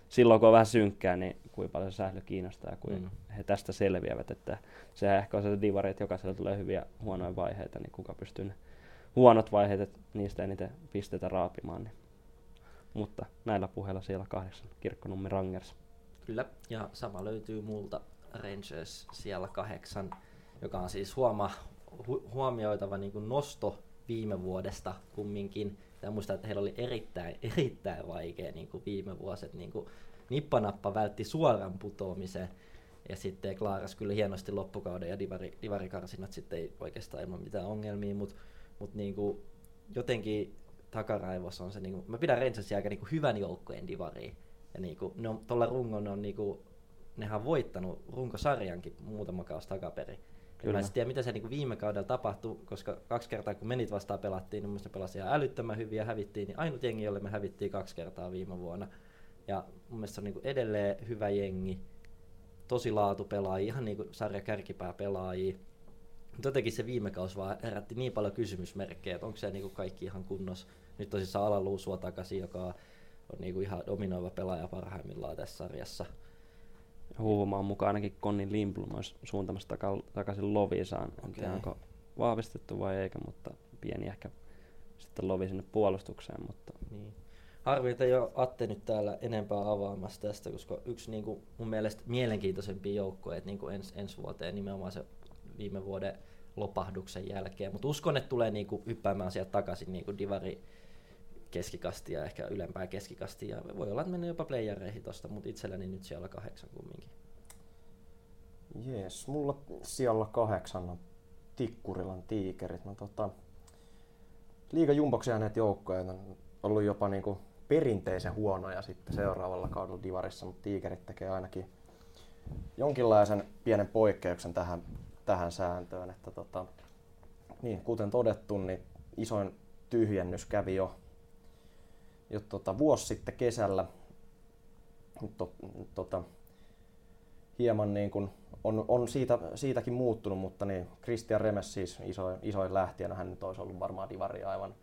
silloin kun on vähän synkkää, niin kuinka paljon se sähly kiinnostaa ja kuin mm. he tästä selviävät. Että sehän ehkä on se divari, että jokaisella tulee hyviä huonoja vaiheita, niin kuka pystyy ne huonot vaiheet, että niistä eniten pisteitä raapimaan. Niin. Mutta näillä puheilla siellä kahdeksan kirkkonummi Rangers. Kyllä, ja sama löytyy multa Rangers siellä kahdeksan, joka on siis huoma, hu, huomioitava niin kuin nosto viime vuodesta kumminkin. Ja muistan, että heillä oli erittäin, erittäin vaikea niin kuin viime vuoset. Niin kuin nippanappa vältti suoran putoamisen. Ja sitten klaaras kyllä hienosti loppukauden ja divari, divarikarsinat sitten ei oikeastaan ilman mitään ongelmia, mutta mut niinku, jotenkin takaraivossa on se, niinku, mä pidän Rangersia aika niinku hyvän joukkueen divariin. Ja niinku, ne on, tuolla rungon on niinku, nehän on voittanut runkosarjankin muutama kausi takaperin. Kyllä. Mä en tiedä, mitä se niinku viime kaudella tapahtui, koska kaksi kertaa kun menit vastaan pelattiin, niin mun pelasi ihan älyttömän hyvin ja hävittiin, niin ainut jengi, jolle me hävittiin kaksi kertaa viime vuonna. Ja mun mielestä se on niinku edelleen hyvä jengi, tosi laatu pelaajia, ihan niin kuin sarja kärkipää pelaajia. Jotenkin se viime kausi vaan herätti niin paljon kysymysmerkkejä, että onko se niin kuin kaikki ihan kunnossa. Nyt tosissaan Alan Luusua takaisin, joka on niin kuin ihan dominoiva pelaaja parhaimmillaan tässä sarjassa. Huumaan mukaan ainakin Conny Lindblom olisi suuntamassa taka- takaisin Lovisaan. Okay. En tiedä, onko vahvistettu vai eikä, mutta pieni ehkä sitten Lovi sinne puolustukseen. Mutta... Niin. Harvi, että ei ole Atte nyt täällä enempää avaamassa tästä, koska yksi niin kuin, mun mielestä mielenkiintoisempia joukkoja niin kuin ens, ensi vuoteen nimenomaan se viime vuoden lopahduksen jälkeen. Mutta uskon, että tulee niin kuin, hyppäämään sieltä takaisin niin kuin divari keskikastia ehkä ylempää keskikastia. Voi olla, että menee jopa playereihin tosta, mutta itselläni nyt siellä kahdeksan kumminkin. Jees, mulla siellä kahdeksan on Tikkurilan tiikerit. No, tota, liiga jumboksi jääneet joukkoja on ollut jopa niinku perinteisen huonoja sitten seuraavalla kaudella Divarissa, mutta Tiikerit tekee ainakin jonkinlaisen pienen poikkeuksen tähän, tähän sääntöön. Että tota, niin, kuten todettu, niin isoin tyhjennys kävi jo, jo tota, vuosi sitten kesällä. To, tota, hieman niin kuin on, on siitä, siitäkin muuttunut, mutta niin, Christian Remes siis isoin, isoin lähtijänä, hän nyt olisi ollut varmaan divari aivan,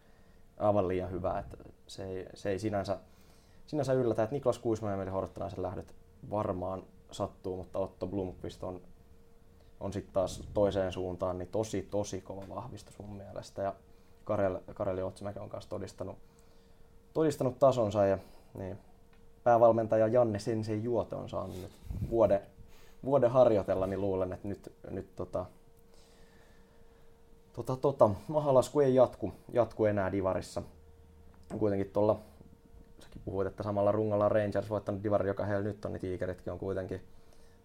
aivan liian hyvä. Että se, ei, se ei sinänsä, sinänsä yllätä, että Niklas Kuisma ja Emeli Horttanaisen lähdöt varmaan sattuu, mutta Otto Blomqvist on, on sitten taas toiseen suuntaan niin tosi, tosi kova vahvistus mun mielestä. Ja Karel, Kareli Otsimäki on kanssa todistanut, todistanut tasonsa ja niin, päävalmentaja Janne Sensen Juote on saanut nyt vuoden, vuoden harjoitella, niin luulen, että nyt, nyt tota, tota, tota, mahalasku ei jatku, jatku enää Divarissa kuitenkin tuolla, säkin puhuit, että samalla rungolla Rangers voittanut Divari, joka heillä nyt on, niin Tiikeritkin on kuitenkin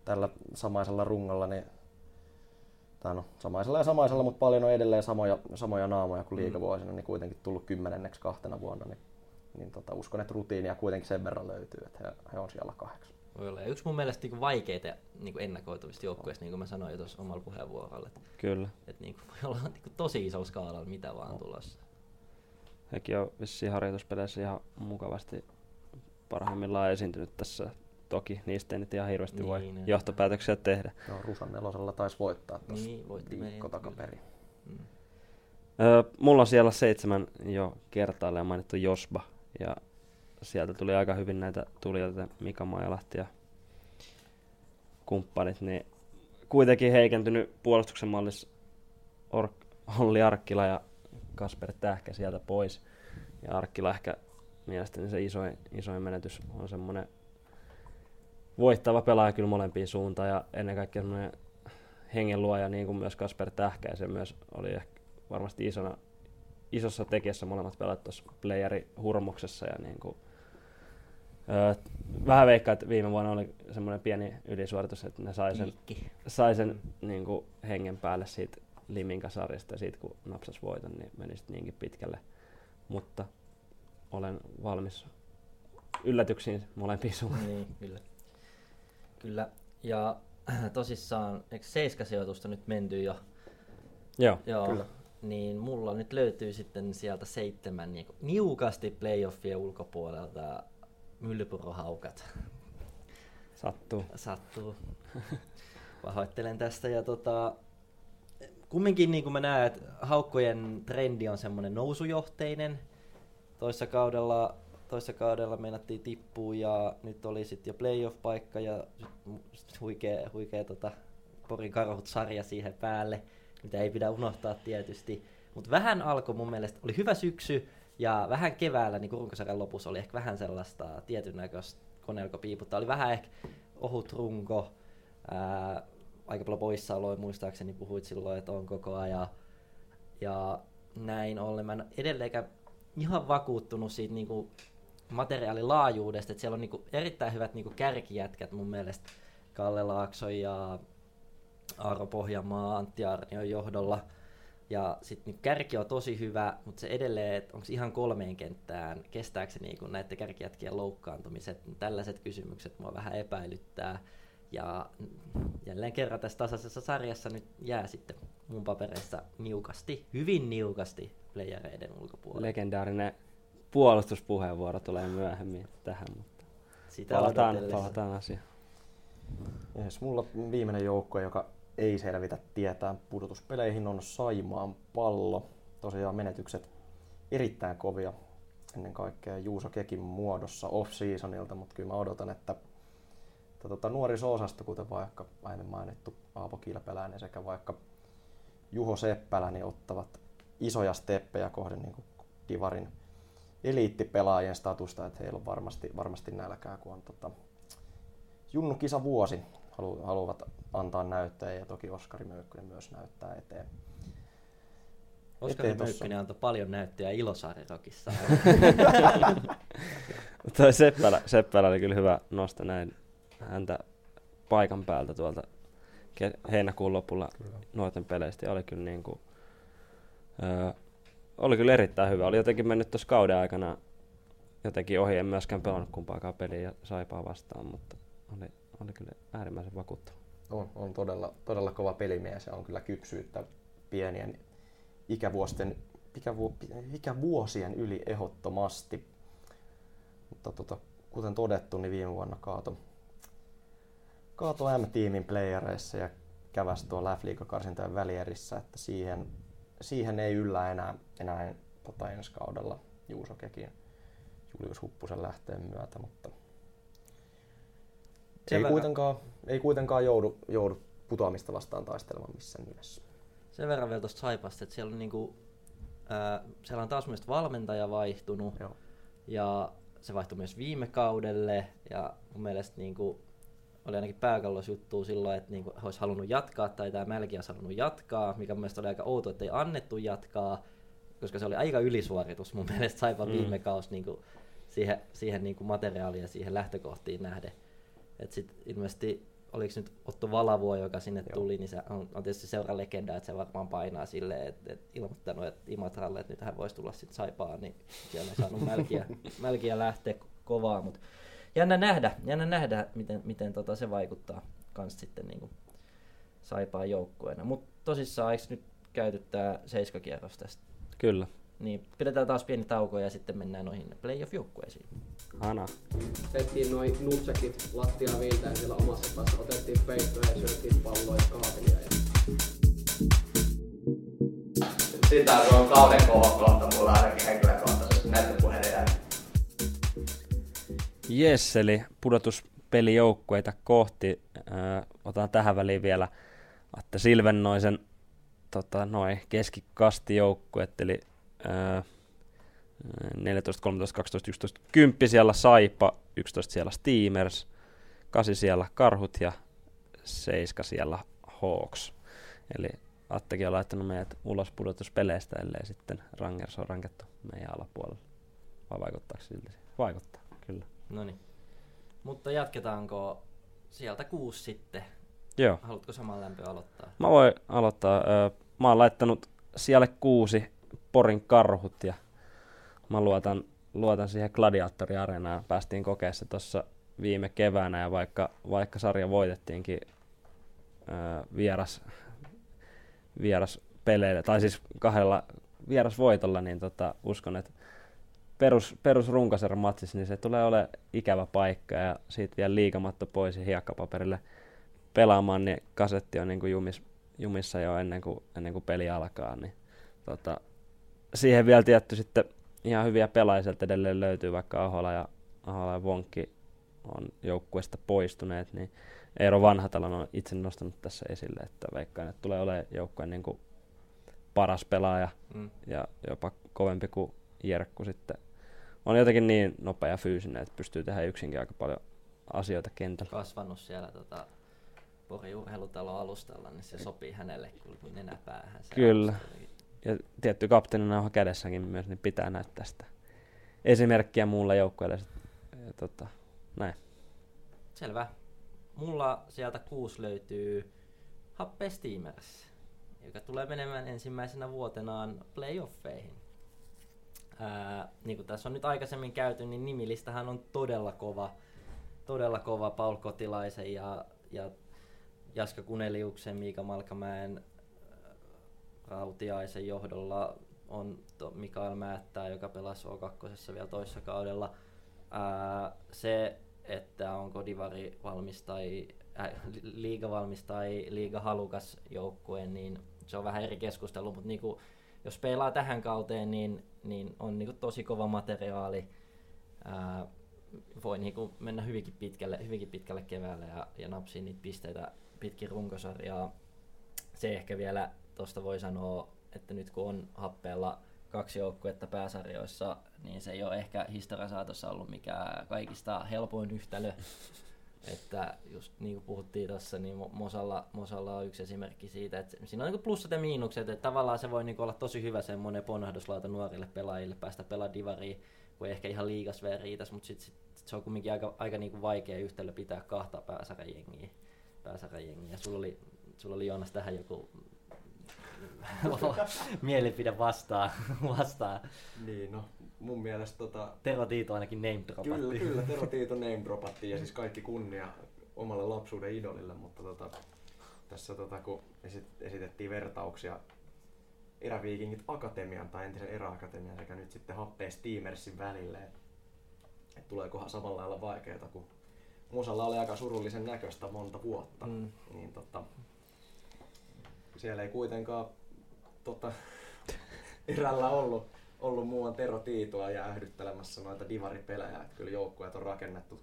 tällä samaisella rungolla, niin tai no, samaisella ja samaisella, mutta paljon on edelleen samoja, samoja naamoja kuin liikavuosina, mm. niin kuitenkin tullut kymmenenneksi kahtena vuonna, niin, niin tota, uskon, että rutiinia kuitenkin sen verran löytyy, että he, he on siellä kahdeksan. Voi olla. Yksi mun mielestä niin vaikeita niin ennakoituvista joukkueista, niin kuin mä sanoin jo tuossa omalla puheenvuorolla. Että, Kyllä. Että niin kuin, voi olla niin kuin, tosi iso skaalalla mitä vaan no. tulossa hekin on vissiin harjoituspeleissä ihan mukavasti parhaimmillaan esiintynyt tässä. Toki niistä ei nyt ihan hirveästi niin, voi ne. johtopäätöksiä tehdä. No, Rusan nelosella taisi voittaa tuossa niin, viikko takaperin. Mm. Öö, mulla on siellä seitsemän jo kertaalleen mainittu Josba. Ja sieltä tuli aika hyvin näitä tulijoita, Mika Maijalahti ja kumppanit, niin kuitenkin heikentynyt puolustuksen mallissa Or- Olli Arkkila ja Kasper Tähkä sieltä pois. Ja Arkkila ehkä mielestäni se isoin, isoin menetys on semmoinen voittava pelaaja kyllä molempiin suuntaan ja ennen kaikkea semmoinen hengenluoja niin kuin myös Kasper Tähkä ja se myös oli ehkä varmasti isona, isossa tekijässä molemmat pelaat tuossa playeri hurmoksessa ja niin kuin, öö, vähän veikkaa, että viime vuonna oli semmoinen pieni ylisuoritus, että ne sai sen, sai sen niin kuin, hengen päälle siitä Liminka-sarjasta ja siitä kun napsas voiton, niin meni sitten niinkin pitkälle. Mutta olen valmis yllätyksiin molempiin suuntiin. Niin, kyllä. Kyllä. Ja tosissaan, eikö seiskasijoitusta nyt menty jo? Joo, Joo. Kyllä. Niin mulla nyt löytyy sitten sieltä seitsemän niin niukasti playoffien ulkopuolelta Myllypuro-haukat. Sattuu. Sattuu. Pahoittelen tästä ja tota, kumminkin niin kuin mä näen, että haukkojen trendi on semmoinen nousujohteinen. Toissa kaudella, toissa kaudella meinattiin tippua ja nyt oli sitten jo playoff-paikka ja huikea, huikea tota, Porin karhut-sarja siihen päälle, mitä ei pidä unohtaa tietysti. Mutta vähän alkoi mun mielestä, oli hyvä syksy ja vähän keväällä, niin runkosarjan lopussa oli ehkä vähän sellaista tietyn näköistä koneelkopiiputta. Oli vähän ehkä ohut runko, ää, aika paljon poissaoloja muistaakseni puhuit silloin, että on koko ajan. Ja näin ollen mä en edelleenkään ihan vakuuttunut siitä niinku materiaalilaajuudesta, että siellä on niinku erittäin hyvät niinku kärkijätkät mun mielestä. Kalle Laakso ja Aaro Pohjanmaa, Antti Arnion johdolla. Ja sitten niin kärki on tosi hyvä, mutta se edelleen, että onko ihan kolmeen kenttään, kestääkö se niin näiden kärkijätkien loukkaantumiset, niin tällaiset kysymykset mua vähän epäilyttää. Ja jälleen kerran tässä tasaisessa sarjassa nyt jää sitten mun papereissa niukasti, hyvin niukasti playereiden ulkopuolelle. Legendaarinen puolustuspuheenvuoro tulee myöhemmin tähän, mutta Sitä palataan, palataan asiaan. Yes, mulla viimeinen joukko, joka ei selvitä tietää pudotuspeleihin, on Saimaan pallo. Tosiaan menetykset erittäin kovia ennen kaikkea Juuso Kekin muodossa off-seasonilta, mutta kyllä mä odotan, että, että tota, nuoriso-osasto, kuten vaikka aiemmin mainittu Aapo Kilpeläinen sekä vaikka Juho Seppälä, niin ottavat isoja steppejä kohden niin kuin Divarin eliittipelaajien statusta, että heillä on varmasti, varmasti nälkää, kun on tota, Junnu kisa vuosi halu, haluavat antaa näyttöjä ja toki Oskari Möykkönen myös näyttää eteen. Oskari eteen. Möykkönen antoi paljon näyttöjä Ilosaari-rokissa. Toi Seppälä, Seppälä oli kyllä hyvä nosto näin häntä paikan päältä tuolta heinäkuun lopulla nuorten peleistä ja oli kyllä niin kuin, öö, oli kyllä erittäin hyvä. Oli jotenkin mennyt tuossa kauden aikana jotenkin ohi, en myöskään pelannut kumpaakaan peliä ja saipaa vastaan, mutta oli, oli kyllä äärimmäisen vakuuttava. On, on todella, todella kova pelimies ja on kyllä kypsyyttä pienien ikävuosien, ikävu, ikävuosien yli ehdottomasti. Mutta tota, kuten todettu, niin viime vuonna kaato, kaato M-tiimin playereissa ja käväsi tuo F-liigakarsintojen välierissä, että siihen, siihen ei yllä enää, enää tota ensi kaudella Juuso Kekin Julius Huppusen lähteen myötä, mutta Sen ei verran- kuitenkaan, ei kuitenkaan joudu, joudu putoamista vastaan taistelemaan missään nimessä. Sen verran vielä tuosta Saipasta, että siellä on, niinku, ää, siellä on taas myös valmentaja vaihtunut. Joo. Ja se vaihtui myös viime kaudelle. Ja mun mielestä niinku, oli ainakin pääkallos juttu silloin, että niinku, he olisi halunnut jatkaa, tai tämä Mälki olisi halunnut jatkaa, mikä mun mielestä oli aika outo, että ei annettu jatkaa, koska se oli aika ylisuoritus mun mielestä Saipan mm. viime kausi niinku, siihen, siihen niinku materiaaliin ja siihen lähtökohtiin nähden. Et sit ilmeisesti, oliko nyt Otto Valavuo, joka sinne Joo. tuli, niin se on, on tietysti seura legenda, että se varmaan painaa silleen, että et ilmoittanut, että Imatralle, että nyt hän voisi tulla sitten Saipaan, niin siellä on saanut Mälkiä, Mälkiä lähteä kovaa, mutta jännä nähdä, jännä nähdä, miten, miten tota se vaikuttaa kans sitten niinku Saipaan joukkueena. Mutta tosissaan, eikö nyt käyty tämä seiskakierros tästä? Kyllä, Niin pidetään taas pieni tauko ja sitten mennään noihin playoff-joukkueisiin. Hana. Tehtiin noin nutsekit lattia viiltäen siellä omassa päässä, otettiin peittoja ja syötiin palloja kahvelia. Ja... Sitä se on kauden kohokohta mulla ainakin henkilökohtaisesti jälkeen. Jes, eli pudotuspelijoukkueita kohti. Äh, otan tähän väliin vielä Atte Silvennoisen tota, noin keskikastijoukkuet, eli äh, 14, 13, 12, 11, 10 siellä Saipa, 11 siellä Steamers, 8 siellä Karhut ja 7 siellä Hawks. Eli Attekin on laittanut meidät ulos pudotuspeleistä, ellei sitten Rangers on rankettu meidän alapuolella. Vai vaikuttaako silti? Vaikuttaa. No niin. Mutta jatketaanko sieltä kuusi sitten? Joo. Haluatko saman lämpö aloittaa? Mä voin aloittaa. Mä oon laittanut siellä kuusi Porin karhut ja mä luotan, luotan siihen gladiaattoriareenaan. Päästiin kokeessa tuossa viime keväänä ja vaikka, vaikka sarja voitettiinkin vieras, vieras peleillä, tai siis kahdella vierasvoitolla, niin tota, uskon, että perus, perus matsissa, niin se tulee olemaan ikävä paikka ja siitä vielä liikamatto pois ja hiekkapaperille pelaamaan, niin kasetti on niin kuin jumis, jumissa jo ennen kuin, ennen kuin peli alkaa. Niin, tota, siihen vielä tietty sitten ihan hyviä pelaajia sieltä edelleen löytyy, vaikka Ahola ja, Ahola ja Vonkki on joukkueesta poistuneet, niin Eero Vanhatalo on itse nostanut tässä esille, että veikkaan, että tulee olemaan joukkueen niin kuin paras pelaaja Mm. ja jopa kovempi kuin Jerkku sitten. On jotenkin niin nopea ja fyysinen, että pystyy tehdä yksinkin aika paljon asioita kentällä. Kasvanut siellä tota, Pori urheilutalo alustalla, niin se sopii hänelle kuin nenäpäähän. Se Kyllä. alusta. Ja tietty kapteeninauha kädessäkin myös, niin pitää näyttää sitä esimerkkiä muulle joukkueelle. Ja, tota, näin. Selvä. Mulla sieltä kuusi löytyy Happe Steamers, joka tulee menemään ensimmäisenä vuotenaan playoffeihin. Ää, niin kuin tässä on nyt aikaisemmin käyty, niin nimilistahan on todella kova. Todella kova Paul Kotilaisen ja, ja Jaska Kuneliuksen, Miika Malkamäen, Rautiaisen johdolla on to Mikael Määttää, joka pelasi O2 vielä toisessa kaudella. Ää, se, että onko Divari valmis tai äh, liiga valmis tai liiga halukas joukkue, niin se on vähän eri keskustelu, mutta niinku, jos pelaa tähän kauteen, niin, niin on niinku tosi kova materiaali. Ää, voi niinku mennä hyvinkin pitkälle, hyvinkin pitkälle keväällä ja, ja napsia niitä pisteitä pitkin runkosarjaa. Se ehkä vielä tuosta voi sanoa, että nyt kun on happeella kaksi joukkuetta pääsarjoissa, niin se ei ole ehkä historian saatossa ollut mikään kaikista helpoin yhtälö. Että just niin kuin puhuttiin tuossa, niin Mo- Mosalla, Mosalla on yksi esimerkki siitä, että siinä on niin plussat ja miinukset, että tavallaan se voi niin olla tosi hyvä semmoinen ponnahduslauta nuorille pelaajille päästä pelaamaan divariin, kun ehkä ihan liigas vielä riitäisi, mutta sitten sit, sit se on kuitenkin aika, aika niin kuin vaikea yhtälö pitää kahta pääsarjajengiä. pääsarjajengiä. Sulla oli, sulla oli Joonas tähän joku mielipide vastaan. vastaan. Niin, no mun mielestä tota, Tero Tiito ainakin name dropatti. Kyllä, kyllä, Tero Tiito name dropattiin ja siis kaikki kunnia omalle lapsuuden idolille, mutta tota, tässä tota, kun esit, esitettiin vertauksia Eräviikingit Akatemian tai entisen Eräakatemian sekä nyt sitten Happeen Steamersin välille, että et tuleekohan samalla lailla vaikeaa, kun Musalla oli aika surullisen näköistä monta vuotta, Mm. niin tota, siellä ei kuitenkaan tota, erällä ollut, ollut muuan Tero Tiitoa jäähdyttelemässä noita divaripelejä. Että kyllä joukkueet on rakennettu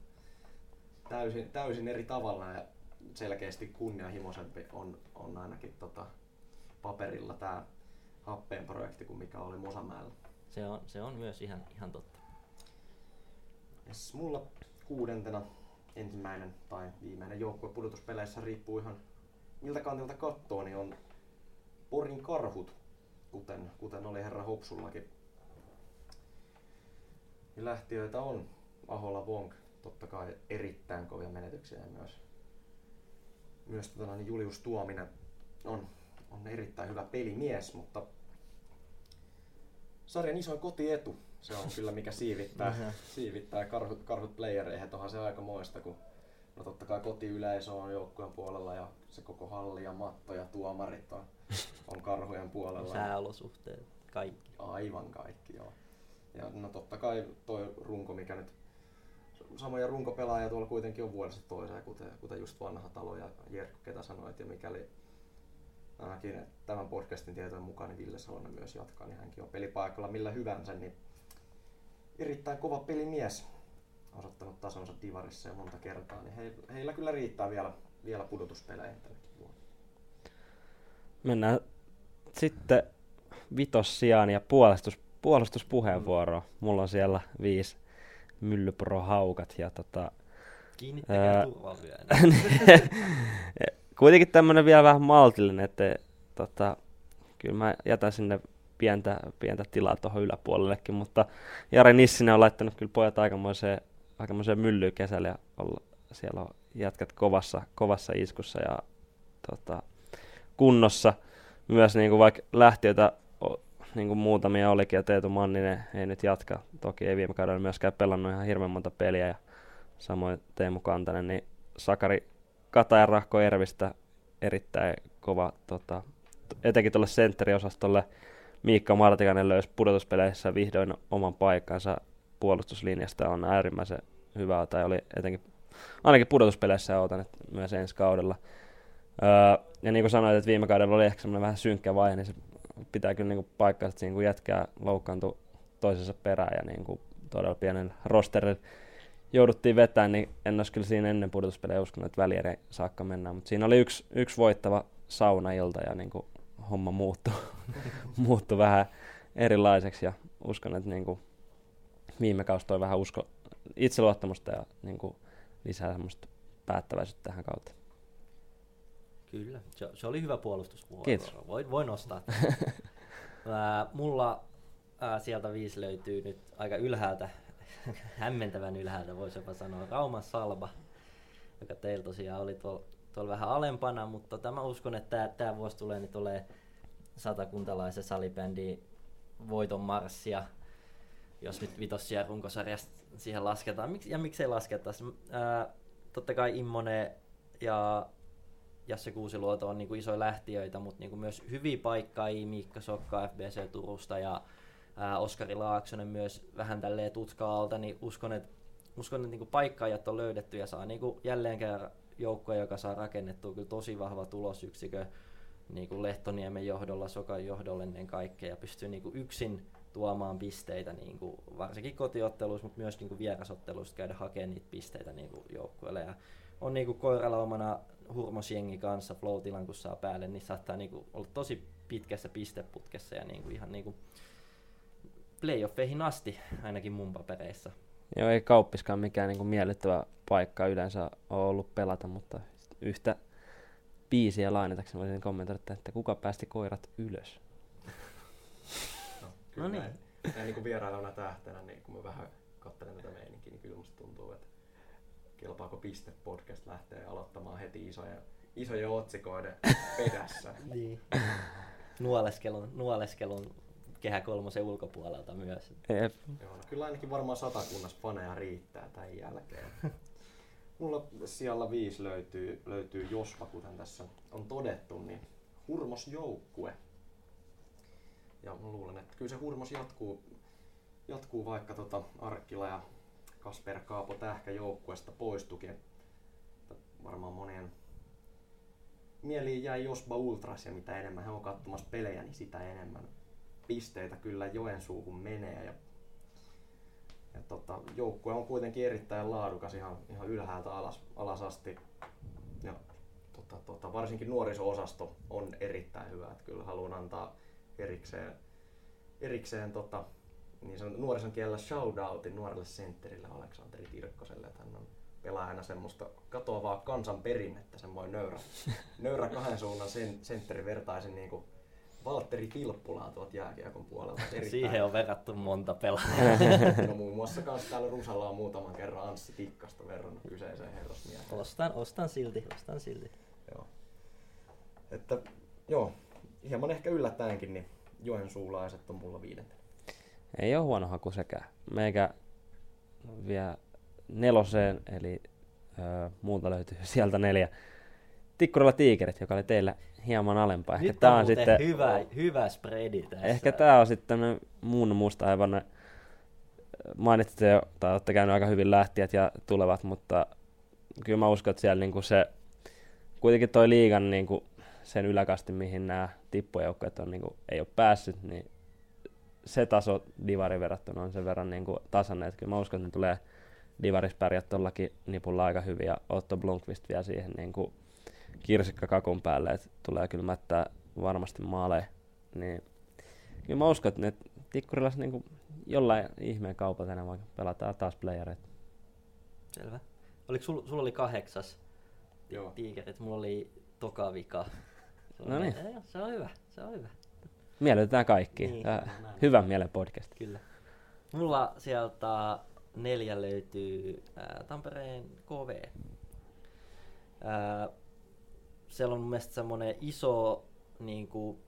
täysin, täysin eri tavalla ja selkeästi kunnianhimoisempi on, on ainakin tota, paperilla tämä happeen projekti kuin mikä oli Mosamäellä. Se on, se on myös ihan, ihan totta. Yes, mulla kuudentena ensimmäinen tai viimeinen joukkue pudotuspeleissä riippuu ihan miltä kantilta katsoo, niin on Porin karhut, kuten, kuten oli herra Hopsullakin. Ja lähtiöitä on. Ahola Vonk, totta kai erittäin kovia menetyksiä myös, myös tota, niin Julius Tuominen on, on erittäin hyvä pelimies, mutta sarjan isoin kotietu, se on kyllä mikä siivittää, siivittää karhut, karhut playereihin, onhan se aika moista, kun no totta kai kotiyleisö on joukkueen puolella ja se koko halli ja matto ja tuomarit on, on karhujen puolella. Sääolosuhteet, kaikki. Aivan kaikki, joo. Ja no totta kai toi runko, mikä nyt samoja runkopelaajia tuolla kuitenkin on vuodesta toiseen, kuten, kuten just vanha talo ja Jerkko, ketä sanoit, ja mikäli ainakin tämän podcastin tietojen mukaan, niin Ville Salonen myös jatkaa, niin hänkin on pelipaikalla millä hyvänsä, niin erittäin kova pelimies osoittanut tasonsa Divarissa jo monta kertaa, niin he, heillä kyllä riittää vielä, vielä pudotuspeleihin tänäkin vuonna. Mennään sitten vitossijaan ja puolustus, puolustuspuheenvuoroon. Mulla on siellä viisi Myllypro Haukat ja tota, Kiinnittäkää Ää, kuitenkin tämmönen vielä vähän maltillinen, että tota, kyllä mä jätän sinne pientä, pientä tilaa tuohon yläpuolellekin, mutta Jari Nissinen on laittanut kyllä pojat aikamoiseen, aikamoiseen myllyyn kesällä ja olla, siellä on jätkät kovassa, kovassa iskussa ja tota, kunnossa. Myös niin kuin vaikka lähtiöitä niin kuin muutamia olikin ja Teetu Manninen ei nyt jatka. Toki ei viime kaudella myöskään pelannut ihan hirveän monta peliä ja samoin Teemu Kantanen, niin Sakari Katajan Rahko Ervistä erittäin kova, tota, etenkin tuolle sentteriosastolle Miikka Martikainen löysi pudotuspeleissä vihdoin oman paikkansa puolustuslinjasta on äärimmäisen hyvä, tai oli etenkin, ainakin pudotuspeleissä otan, että myös ensi kaudella. Öö, ja niin kuin sanoit, että viime kaudella oli ehkä semmoinen vähän synkkä vaihe, niin se pitää kyllä niin paikkaa, että siinä kun jätkää loukkaantui toisensa perään ja niin kuin todella pienen rosterin jouduttiin vetämään, niin en olisi kyllä siinä ennen pudotuspelejä uskonut, että välieriin saakka mennään. Mutta siinä oli yksi, yksi voittava saunailta ja niin kuin homma muuttui, muuttui vähän erilaiseksi ja uskon, että niin kuin viime kausi toi vähän usko, itseluottamusta ja niin kuin lisää semmoista päättäväisyyttä tähän kautta. Kyllä, se, se oli hyvä puolustuspuolue. Kiitos. Voin, voin nostaa. Ää, mulla ää, sieltä viisi löytyy nyt aika ylhäältä, hämmentävän ylhäältä voisi jopa sanoa, Rauman Salba, joka teillä tosiaan oli tuolla, tuolla vähän alempana, mutta tota, mä uskon, että tämä vuosi tulee, niin tulee satakuntalaisen salibändin voiton marssia, jos nyt vitossia runkosarjasta siihen lasketaan. Miks, ja miksei laskettaisi? Ää, totta kai Immonen ja Jasse Kuusiluoto on niinku isoja lähtiöitä, mutta niinku myös hyviä paikkaajia, Miikka Sokka FBC Turusta ja ää, Oskari Laaksonen myös vähän tälleen tutkaalta, niin uskon, että uskon, että niinku paikkaajat on löydetty ja saa niinku jälleen kerran joukkoja, joka saa rakennettua kyllä tosi vahva tulosyksikö niin kuin Lehtoniemen johdolla, Sokan johdolla ennen kaikkea ja pystyy niin kuin yksin tuomaan pisteitä, niin kuin varsinkin kotiotteluissa, mutta myös niin kuin vierasotteluissa käydä hakemaan niitä pisteitä niin kuin joukkueelle. Ja on niin kuin koiralla omana hurmosjengi kanssa flow kun saa päälle, niin saattaa niin kuin olla tosi pitkässä pisteputkessa ja niin kuin ihan niin kuin playoffeihin asti ainakin mun papereissa. Joo, ei kauppiskaan mikään niin kuin miellyttävä paikka yleensä ole ollut pelata, mutta yhtä biisiä lainatakseni voisin kommentoida, että kuka päästi koirat ylös. No, kyllä No niin. näin, näin niin kuin vierailuna tähtenä, niin kun mä vähän katselen tätä meininkiä, niin kyllä musta tuntuu, että kelpaako Piste Podcast lähtee aloittamaan heti isoja, isojen otsikoiden perässä. Niin. Nuoleskelun, nuoleskelun kehä kolmosen ulkopuolelta myös. Jep. Joo, no kyllä ainakin varmaan satakunnassa faneja riittää tämän jälkeen. Mulla siellä viisi löytyy, löytyy Jospa, kuten tässä on todettu, niin hurmos joukkue. Ja mä luulen, että kyllä se hurmos jatkuu, jatkuu vaikka tota Arkkila ja Kasper Kaapo Tähkä joukkueesta poistukin. Että Varmaan monien mieliin jäi Jospa Ultras ja mitä enemmän he on katsomassa pelejä, niin sitä enemmän pisteitä kyllä Joensuuhun menee. Ja, ja tota, joukkue on kuitenkin erittäin laadukas ihan, ihan ylhäältä alas, alas asti. Ja tota, tota, varsinkin nuoriso-osasto on erittäin hyvä. Että kyllä haluan antaa erikseen, erikseen tota, niin sanon, nuorison kielellä shoutoutin nuorelle sentterille Aleksanteri Tirkkoselle, että hän on pelaajana semmoista katoavaa kansan perinnettä, semmoinen nöyrä, nöyrä kahden suunnan sen, sentteri vertaisin niin kuin Valtteri Tilppulaa tuolta jääkiekon puolelta. Erittäin- Siihen on verrattu monta pelaajaa. No muun muassa kans täällä Rusalla on muutaman kerran Anssi Tikkasta verrannut kyseiseen herrasmieheen. ostan, ostan silti, ostan silti. Joo. Että joo, hieman ehkä yllättäenkin, niin Joensuulaiset on mulla viidentenä. Ei ole huono haku sekään. Meikä vielä neloseen, eli ö, muuta löytyy sieltä neljä. Tikkurilla tiikerit, joka oli teillä hieman alempaa. Ehkä Nyt tää on, on sitten, hyvä, hyvä spreadi tässä. ehkä tää on sitten muun musta aivan mainitsitte jo, tai olette käynyt aika hyvin lähtijät ja tulevat, mutta kyllä mä uskon, että siellä niinku se, kuitenkin toi liigan niinku sen yläkasti, mihin nämä tippujoukkueet on, niinku, ei ole päässyt, niin se taso Divari verrattuna on sen verran niinku tasainen, että kyllä mä uskon, että ne tulee Divaris pärjät tollakin nipulla aika hyvin ja Otto Blomqvist vielä siihen niinku kirsikka kakun päälle, että tulee kyllä mättää varmasti maaleja, niin kyllä mä uskon, että ne Tikkurilas niinku jollain ihmeen kaupalla tänään vaikka pelataan taas playereita. Selvä. Oliko sul, sulla oli kahdeksas Joo. tiikerit, mulla oli toka vika. Se on, No niin. Se on hyvä, se on hyvä. Miellytetään kaikki. Niin, Tää näin. hyvän mielen podcast. Kyllä. Mulla sieltä neljä löytyy ää, Tampereen KV. Ää, siellä on mun mielestä semmonen iso niin kuin,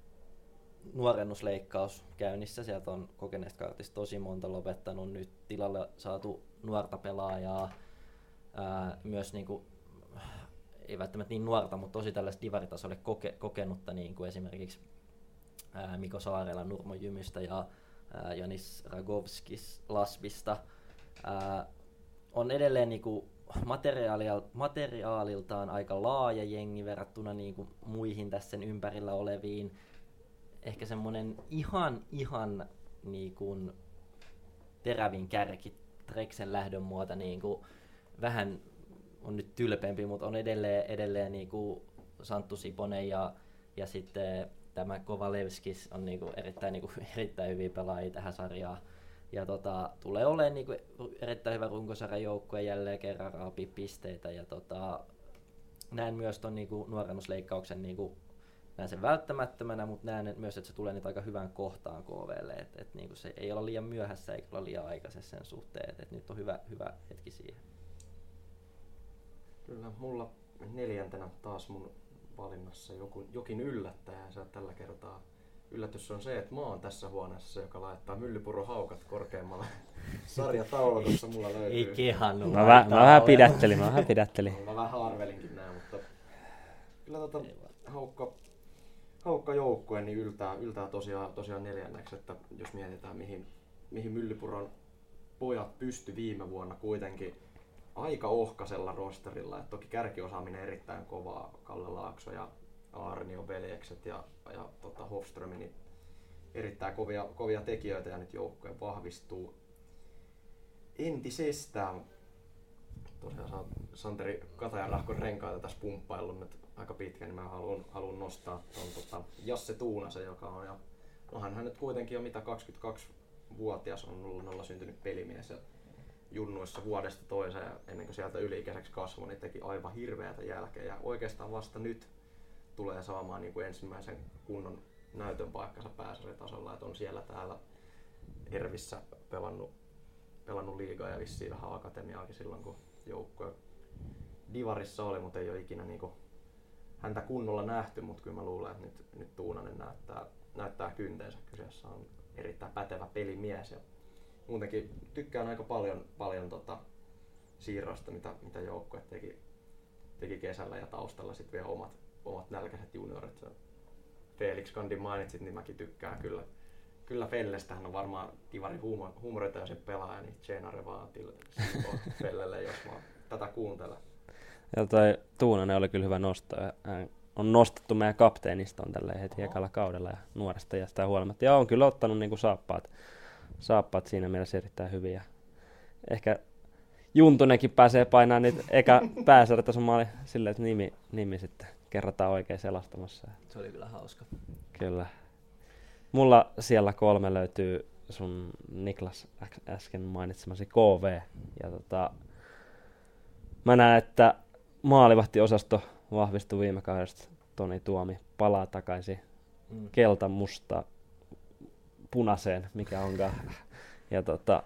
nuorennusleikkaus käynnissä. Sieltä on kokeneesta kartista tosi monta lopettanut. Nyt tilalle saatu nuorta pelaajaa. Ää, myös niin kuin, ei välttämättä niin nuorta, mutta tosi tällaista divaritasolle koke, kokenutta, niin kuin esimerkiksi ää, Miko Saarela Nurmo Jymystä ja ää, Janis Ragovskis Lasbista. Ää, on edelleen niinku materiaalia, materiaaliltaan aika laaja jengi verrattuna niinku muihin tässä sen ympärillä oleviin. Ehkä semmonen ihan, ihan niinku terävin kärki Treksen lähdön muuta niinku vähän on nyt tylpempi, mutta on edelleen, edelleen niinku Santtu Siponen ja, ja sitten tämä Kovalevskis on niinku erittäin, niinku, erittäin hyviä pelaajia tähän sarjaan. Ja tota, tulee olemaan niinku erittäin hyvä runkosarjan joukkue jälleen kerran raapii pisteitä. Ja tota, näen myös tuon niinku nuorennusleikkauksen niinku, näen sen välttämättömänä, mutta näen myös, että se tulee nyt aika hyvään kohtaan KVlle, että et niinku se ei ole liian myöhässä eikä ole liian aikaisessa sen suhteen, että et nyt on hyvä, hyvä hetki siihen. Kyllä, mulla neljäntenä taas mun valinnassa joku, jokin yllättäjä. Se tällä kertaa yllätys on se, että mä oon tässä huoneessa joka laittaa myllypuro haukat korkeammalle sarjataulukossa. Mulla löytyy. Ei kehannut. Mä, mä, mä vähän pidättelin, mä vähän pidättelin. Mä vähän arvelinkin näin, mutta kyllä tota haukka, haukka joukkue niin yltää, yltää tosiaan, tosiaan neljänneksi, että jos mietitään mihin, mihin Myllypuron pojat pysty viime vuonna kuitenkin aika ohkasella rosterilla. Et toki kärkiosaaminen erittäin kovaa, Kalle Laakso ja Arnio veljekset ja, ja tota Hofström, niin erittäin kovia, kovia tekijöitä ja nyt joukkue vahvistuu entisestään. Tosiaan Santeri Katajan rahkon renkaita tässä pumppaillut nyt aika pitkään, niin mä haluan, haluan nostaa ton tota Jasse Tuunasen, joka on ja onhan hän nyt kuitenkin jo mitä 22-vuotias on ollut nolla syntynyt pelimies ja junnuissa vuodesta toiseen ennen kuin sieltä yliikäiseksi kasvoi, niin teki aivan hirveätä jälkeä. Ja oikeastaan vasta nyt tulee saamaan niin kuin ensimmäisen kunnon näytön paikkansa pääsarjatasolla, että on siellä täällä Ervissä pelannut, pelannut liigaa ja vissiin vähän akatemiaakin silloin, kun joukkue Divarissa oli, mutta ei ole ikinä niin kuin häntä kunnolla nähty, mutta kyllä mä luulen, että nyt, nyt Tuunanen näyttää, näyttää kynteensä. Kyseessä on erittäin pätevä pelimies ja muutenkin tykkään aika paljon, paljon tota siirrosta, mitä, mitä joukkue teki, teki kesällä ja taustalla sitten vielä omat, omat nälkäiset juniorit. Felix Kandin mainitsit, niin mäkin tykkään kyllä. Kyllä Fellestä hän on varmaan Divari huumoritaisen pelaaja, niin Tjenare vaan Fellelle, jos mä tätä kuuntelen. Ja toi Tuunanen oli kyllä hyvä nosto. Hän on nostettu meidän kapteenista tällä heti ekalla kaudella ja nuoresta ja sitä huolimatta. Ja on kyllä ottanut niinku saappaat saappaat siinä mielessä erittäin hyviä. Ehkä Juntunenkin pääsee painamaan niitä eka pääsarjatason maali silleen, että nimi, nimi sitten kerrataan oikein selastamassa. Se oli kyllä hauska. Kyllä. Mulla siellä kolme löytyy sun Niklas äsken mainitsemasi KV. Ja tota, mä näen, että maalivahtiosasto vahvistui viime kaudesta. Toni Tuomi palaa takaisin mm. kelta musta punaiseen, mikä onkaan. Ja tota,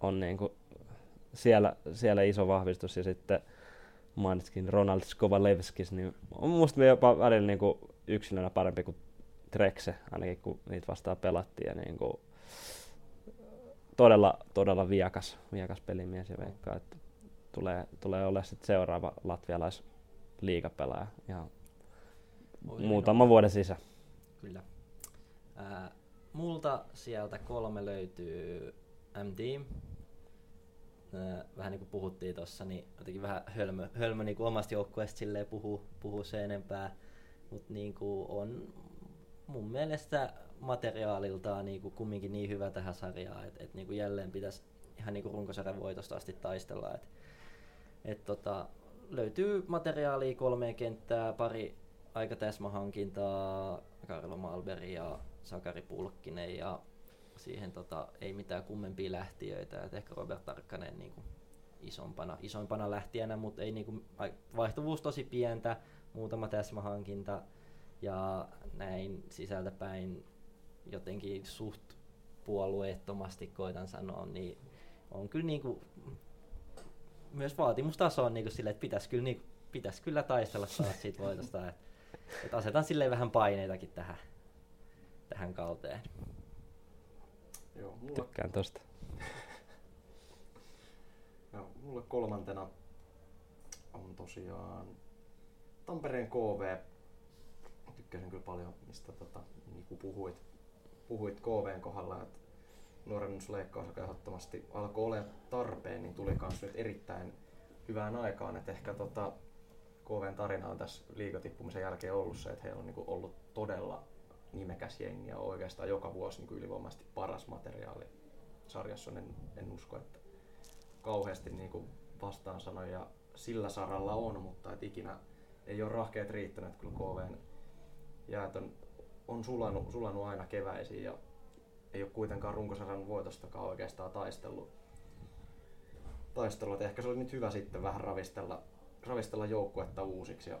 on niinku siellä, siellä iso vahvistus ja sitten mainitskin Ronald Skovalevskis, niin on musta jopa välillä niinku yksilönä parempi kuin Trekse, ainakin kun niitä vastaan pelattiin. Ja niinku, todella, todella viakas, viakas pelimies ja veikkaa, että tulee, tulee olemaan sit seuraava latvialais liigapelaaja ihan muutama vuoden sisä. Kyllä. Ää, multa sieltä kolme löytyy MD. Vähän niin kuin puhuttiin tuossa, niin jotenkin vähän hölmö, hölmö niin kuin omasta joukkueesta silleen puhuu, puhuu se enempää. Mutta niin on mun mielestä materiaaliltaan niin kuin kumminkin niin hyvä tähän sarjaan, että et niin kuin jälleen pitäisi ihan niin kuin runkosarjan voitosta asti taistella. Et, et tota, löytyy materiaalia kolmeen kenttää, pari aika täsmähankintaa, Karlo Malberi ja Sakari ja siihen tota, ei mitään kummempia lähtiöitä. Et ehkä Robert Tarkkanen niin kuin isompana, isompana lähtijänä, mutta ei niin kuin, vaihtuvuus tosi pientä, muutama täsmähankinta ja näin sisältäpäin jotenkin suht puolueettomasti koitan sanoa, niin on kyllä niin kuin, myös vaatimustaso on niin kuin sille, että pitäisi kyllä, niin, pitäisi kyllä taistella taas siitä voitosta. Että, että asetan silleen vähän paineitakin tähän tähän kauteen. Joo, mulla... Tykkään tosta. Joo, mulle kolmantena on tosiaan Tampereen KV. Tykkäsin kyllä paljon, mistä tota, niin kuin puhuit, puhuit KVn kohdalla, että nuorennusleikkaus, joka ehdottomasti alkoi olla tarpeen, niin tuli myös nyt erittäin hyvään aikaan. Että ehkä tota, KVn tarina on tässä liigatippumisen jälkeen ollut se, että heillä on niin ollut todella nimekäs jengi ja oikeastaan joka vuosi niin ylivoimaisesti paras materiaali sarjassa. En, en usko, että kauheasti niin kuin vastaansanoja sillä saralla on, mutta et ikinä ei ole rahkeet riittänyt. Kyllä KVn jäät on, on sulanut, sulanut aina keväisiin ja ei ole kuitenkaan runkosarjan voitostakaan oikeastaan taistellut. taistellut. Ehkä se oli nyt hyvä sitten vähän ravistella, ravistella joukkuetta uusiksi ja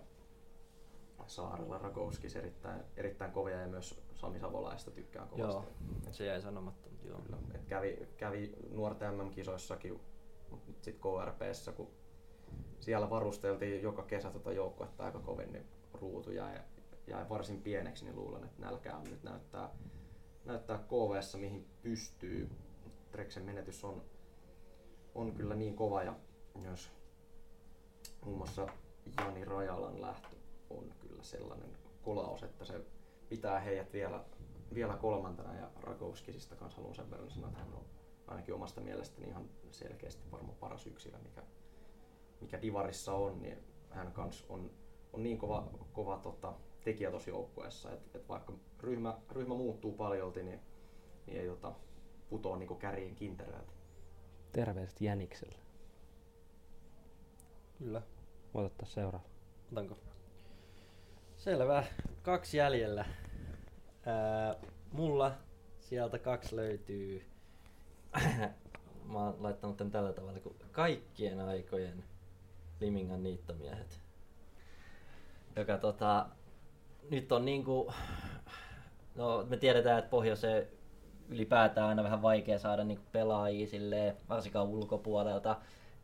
Saarella Rakouskis erittäin, erittäin kovia ja myös Sami Savolaista tykkään kovasti. Joo, se jäi sanomatta, mutta joo. Kyllä, et kävi, kävi nuorten MM-kisoissakin, mutta sitten KRPssä, kun siellä varusteltiin joka kesä tota joukkuetta aika kovin, niin ruutu jäi, jäi varsin pieneksi, niin luulen, että nälkää nyt näyttää, näyttää KVssa, mihin pystyy. Treksen menetys on, on kyllä niin kova ja myös muun muassa Jani Rajalan lähtö on kyllä sellainen kolaus, että se pitää heidät vielä, vielä kolmantena ja Rakouskisista kanssa haluan sen verran sanoa, että hän on ainakin omasta mielestäni ihan selkeästi varmaan paras yksilö, mikä, mikä Divarissa on, niin hän kanssa on, on niin kova, kova tota, tekijä tuossa joukkueessa, että et vaikka ryhmä, ryhmä muuttuu paljolti, niin, niin ei tota, putoa niinku kärjen kintereiltä. Terveiset Jänikselle. Kyllä. Otetaan seuraava. Otanko? Selvä. Kaksi jäljellä. Ää, mulla sieltä kaksi löytyy. Mä oon laittanut tän tällä tavalla, kuin kaikkien aikojen Limingan niittomiehet. Joka tota, nyt on niinku, no me tiedetään, että pohjoiseen ylipäätään aina vähän vaikea saada niinku pelaajia silleen, varsinkaan ulkopuolelta.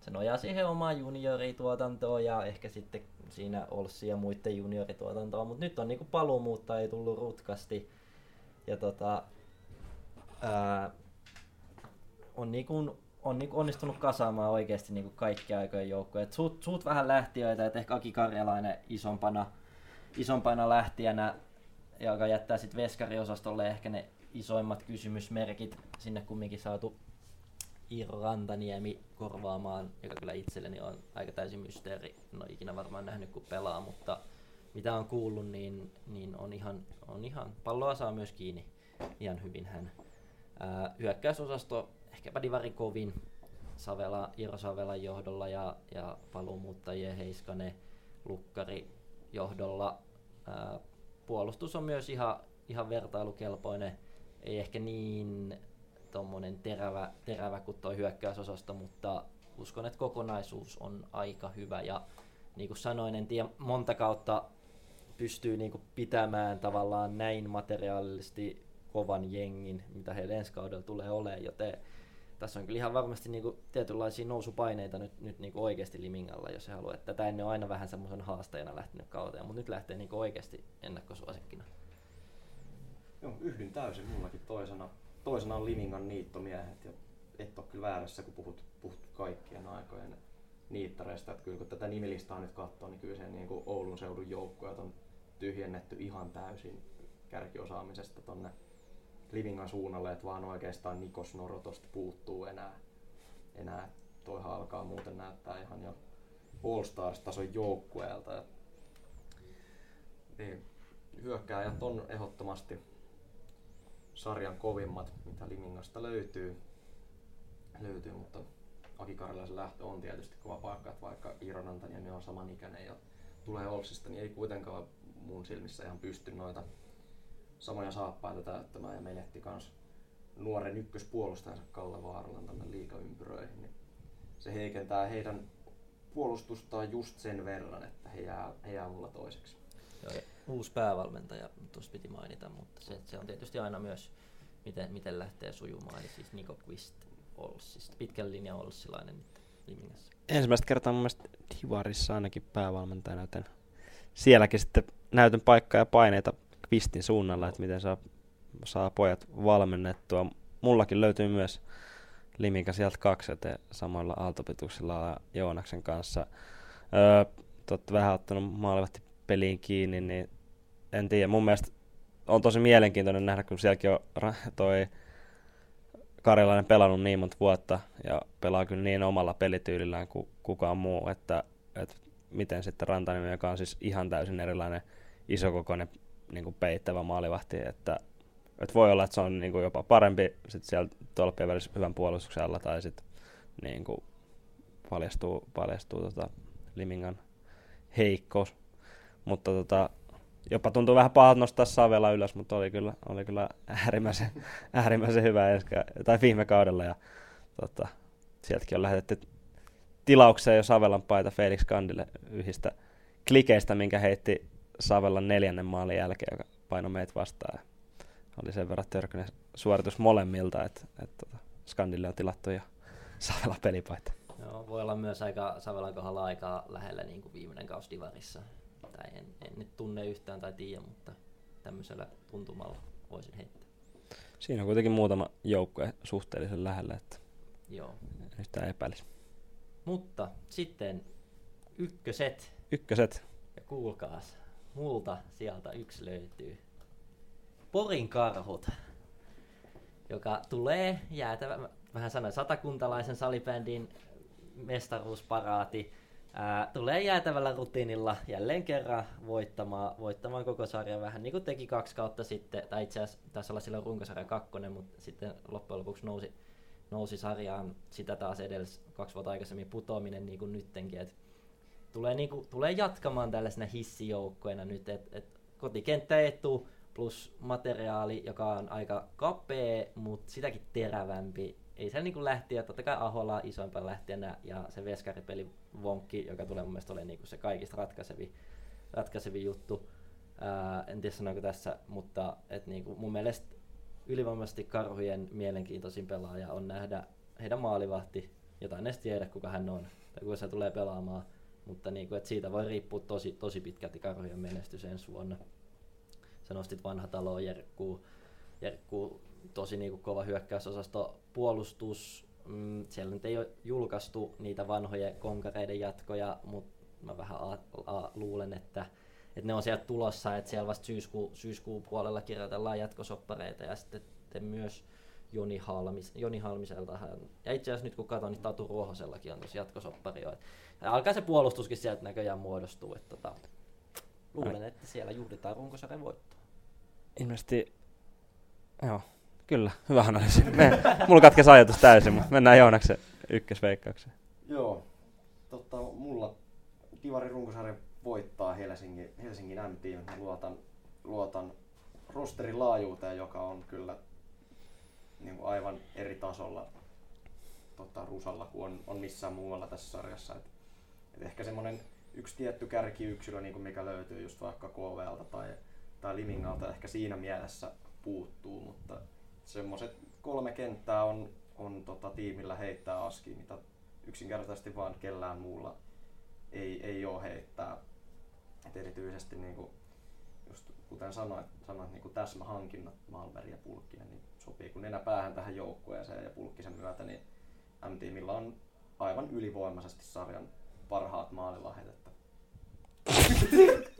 Se nojaa siihen omaan juniorituotantoon ja ehkä sitten siinä Olssi ja muiden juniorituotantoon, mutta nyt on niinku paluumuutta ei tullut rutkasti. Ja tota, ää, on, niinku, on niinku onnistunut kasaamaan oikeasti niinku kaikki aikojen joukkoja. Suut, suut vähän lähtiöitä, että ehkä Aki Karjalainen isompana, isompana lähtijänä, joka jättää sitten veskariosastolle ehkä ne isoimmat kysymysmerkit. Sinne kumminkin saatu Iiro Rantaniemi korvaamaan, joka kyllä itselleni on aika täysin mysteeri. En ole ikinä varmaan nähnyt, kun pelaa, mutta mitä on kuullut, niin, niin on, ihan, on ihan, palloa saa myös kiinni ihan hyvin hän. Ää, hyökkäysosasto ehkäpä Divari kovin Savela, Iiro Savelan johdolla ja, ja paluumuuttajien Heiskanen Lukkari johdolla. Ää, puolustus on myös ihan, ihan vertailukelpoinen, ei ehkä niin tommonen terävä, terävä kuin tuo hyökkäysosasto, mutta uskon, että kokonaisuus on aika hyvä ja niin kuin sanoin, en tiedä monta kautta pystyy niin kuin pitämään tavallaan näin materiaalisesti kovan jengin, mitä heillä ensi kaudella tulee olemaan, joten tässä on kyllä ihan varmasti niin kuin tietynlaisia nousupaineita nyt, nyt niin kuin oikeasti Limingalla, jos he haluaa. Tätä ennen on aina vähän semmoisen haastajana lähtenyt kauteen, mutta nyt lähtee niin kuin oikeasti ennakkosuosikkina. Joo, yhdyn täysin mullakin toisena. Toisena on Limingan niittomiehet ja et ole kyllä väärässä, kun puhut, puhut kaikkien aikojen niittareista. Että kyllä kun tätä nimilistaa nyt katsoo, niin kyllä se niin kuin Oulun seudun joukkueet on tyhjennetty ihan täysin kärkiosaamisesta tonne Livingan suunnalle, että vaan oikeastaan Nikos Norotosta puuttuu enää. enää. Toihan alkaa muuten näyttää ihan jo All Stars-tason joukkueelta. Niin, hyökkääjät on ehdottomasti sarjan kovimmat, mitä Limingasta löytyy. löytyy mutta Aki Karjalaisen lähtö on tietysti kova paikka, että vaikka Iiro Rantaniemi on samanikäinen ja tulee Olsista, niin ei kuitenkaan mun silmissä ihan pysty noita samoja saappaita täyttämään ja menetti kans nuoren ykköspuolustajansa Kalle Vaaralan tänne liikaympyröihin, niin se heikentää heidän puolustustaan just sen verran, että he jää, he jää mulla toiseksi. Joo, uusi päävalmentaja tuossa piti mainita, mutta se, se on tietysti aina myös, miten, miten lähtee sujumaan. Eli siis Niko Quist Olssista, pitkän linjan Olssilainen nyt. Ensimmäistä kertaa mun mielestä Divarissa ainakin päävalmentajana, joten sielläkin sitten näytön paikkaa ja paineita Kvistin suunnalla, että miten saa, saa pojat valmennettua. Mullakin löytyy myös Limika sieltä kaksi, että samoilla aaltopituksilla Joonaksen kanssa. Öö, totta vähän ottanut maalivahti peliin kiinni, niin en tiedä. Mun mielestä on tosi mielenkiintoinen nähdä, kun sielläkin on toi Karjalainen pelannut niin monta vuotta ja pelaa kyllä niin omalla pelityylillään kuin kukaan muu, että, että miten sitten Rantanen, joka on siis ihan täysin erilainen isokokoinen niin kuin peittävä maalivahti, että, että voi olla, että se on niin kuin jopa parempi sit siellä tolppien välissä hyvän puolustuksen alla tai sitten niin kuin paljastuu, paljastuu tota Limingan heikkous. Mutta tota, jopa tuntuu vähän pahalta nostaa Savela ylös, mutta oli kyllä, oli kyllä äärimmäisen, äärimmäisen hyvä ensi, tai viime kaudella. Ja, tota, sieltäkin on lähetetty tilaukseen jo Savelan paita Felix Kandille yhdistä klikeistä, minkä heitti Savelan neljännen maalin jälkeen, joka painoi meitä vastaan. Oli sen verran törkyinen suoritus molemmilta, että, että että Skandille on tilattu jo Savela pelipaita. Joo, voi olla myös aika Savelan kohdalla aika lähellä niin kuin viimeinen kausi Divarissa. Tai en, en nyt tunne yhtään tai tiedä, mutta tämmöisellä tuntumalla voisin heittää. Siinä on kuitenkin muutama joukkue suhteellisen lähellä, että Joo. en yhtään epäilisi. Mutta sitten ykköset. Ykköset. Ja kuulkaas, multa sieltä yksi löytyy. Porin karhut, joka tulee jäätävä, vähän sanoin, satakuntalaisen salibändin mestaruusparaati. Ää, tulee jäätävällä rutiinilla jälleen kerran voittamaan, voittamaan koko sarjan vähän niin kuin teki kaksi kautta sitten, tai itse asiassa taisi olla silloin runkosarja kakkonen, mutta sitten loppujen lopuksi nousi, nousi sarjaan sitä taas edellis kaksi vuotta aikaisemmin putoaminen niin kuin nyttenkin, että tulee, niinku, tulee jatkamaan tällaisena hissijoukkoina nyt, että et kotikenttäetu plus materiaali, joka on aika kapea, mutta sitäkin terävämpi. Ei siellä niinku lähtiä, totta kai Ahola isoimpana lähtijänä ja se veskaripeli Vonkki, joka tulee mun mielestä olemaan niinku se kaikista ratkaisevi, ratkaisevi juttu. Ää, en tiedä sanoinko tässä, mutta et niinku mun mielestä ylivoimaisesti karhujen mielenkiintoisin pelaaja on nähdä heidän maalivahti, jota en edes tiedä kuka hän on, tai kuka se tulee pelaamaan mutta niin kuin, että siitä voi riippua tosi, tosi pitkälti karhujen menestys ensi vuonna. Sä nostit vanha talo, Jerkkuu, Jerkkuu tosi niin kuin kova hyökkäysosasto, puolustus, mm, siellä nyt ei ole julkaistu niitä vanhoja konkareiden jatkoja, mutta mä vähän a, a, luulen, että, että ne on sieltä tulossa, että siellä vasta syyskuu, syyskuun puolella kirjoitellaan jatkosoppareita ja sitten myös Joni, Halmis, Joni Halmiselta. Ja itse asiassa nyt kun katson, niin Tatu Ruohosellakin on tosi jatkosoppari jo. Ja alkaa se puolustuskin sieltä näköjään muodostuu. Että tota, luulen, että siellä juhlitaan runkosarjan voittoa. Ilmeisesti, joo, kyllä, hyvä analyysi. Me, mulla katkesi ajatus täysin, mutta mennään Joonaksen ykkösveikkaukseen. Joo, totta, mulla Divarin runkosarja voittaa Helsingin, Helsingin M-team. Luotan, luotan rosterin laajuuteen, joka on kyllä niin kuin aivan eri tasolla tota, Rusalla kuin on, on missään muualla tässä sarjassa. Et, et ehkä semmoinen yksi tietty kärkiyksilö, niin kuin mikä löytyy just vaikka KVLta tai, tai Limingalta, ehkä siinä mielessä puuttuu, mutta semmoiset kolme kenttää on, on tota, tiimillä heittää askiin, mitä yksinkertaisesti vaan kellään muulla ei, ei ole heittää. Et erityisesti niin kuin, just kuten sanoit, sanoit niin kuin täsmähankinnat Malmberg ja Pulkkinen, niin sopii kun nenä päähän tähän joukkueeseen ja Pulkkisen myötä, niin M-tiimillä on aivan ylivoimaisesti sarjan parhaat maalilahdet. Että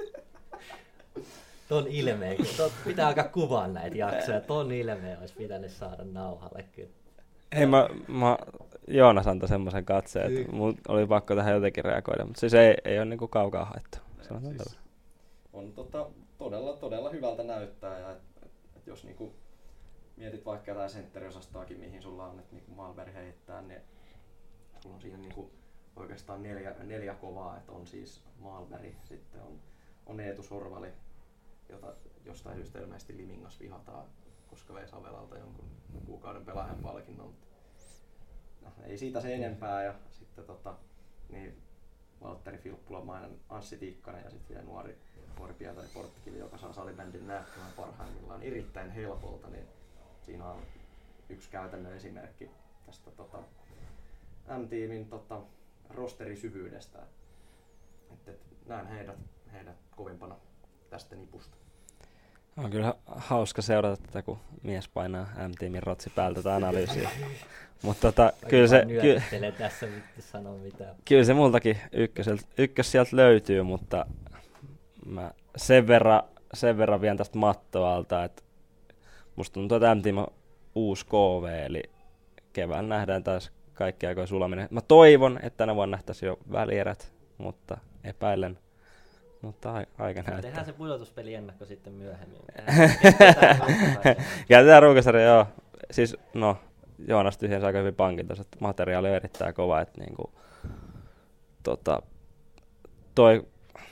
Ton ilmeen, ton pitää alkaa kuvaa näitä jaksoja. Ton ilmeen olisi pitänyt saada nauhalle kyllä. Ei, mä, mä Joonas antoi semmoisen katseen, että mun oli pakko tähän jotenkin reagoida, mutta siis ei, ei ole niinku kaukaa haettu. Sanotaan siis siis... on tota, todella, todella hyvältä näyttää ja et, et, et jos niinku mietit vaikka jotain sentteriosastoakin, mihin sulla on, että niinku Malberg heittää, niin sulla on siihen niinku oikeastaan neljä, neljä kovaa, että on siis Malberg, sitten on, on Eetu Sorvali, jota jostain syystä ilmeisesti Limingas vihataan, koska vei Savelalta jonkun kuukauden pelaajan palkinnon. No, ei siitä se enempää ja sitten tota, niin Valtteri Filppulamainen, Anssi Tikkanen ja sitten vielä nuori, nuori Pietari Porttikivi, joka saa salibändin näyttämään parhaimmillaan erittäin helpolta, niin siinä on yksi käytännön esimerkki tästä tota, M-tiimin tota, rosterisyvyydestä. Et, et, näen heidät, heidät kovimpana tästä nipusta. On kyllä hauska seurata tätä, kun mies painaa M-tiimin rotsi päältä tätä analyysiä. Mutta tota, kyllä se, ky, tässä vittu sanoa mitään. kyllä se multakin ykköseltä, ykkös sieltä löytyy, mutta mä sen verran, sen verran vien tästä mattoa alta, että musta tuntuu, että M-tiim on uusi KV, eli kevään nähdään taas kaikki aikojen sulaminen. Mä toivon, että tänä vuonna nähtäisiin jo välierät, mutta epäilen. Mutta ai- aika näyttää. Tehdään se pudotuspeli ennakko sitten myöhemmin. Käytetään ruukasarja, joo. Siis, no, Joonas tyhjensä aika hyvin pankin tuossa, että materiaali on erittäin kova, että niinku, tota, toi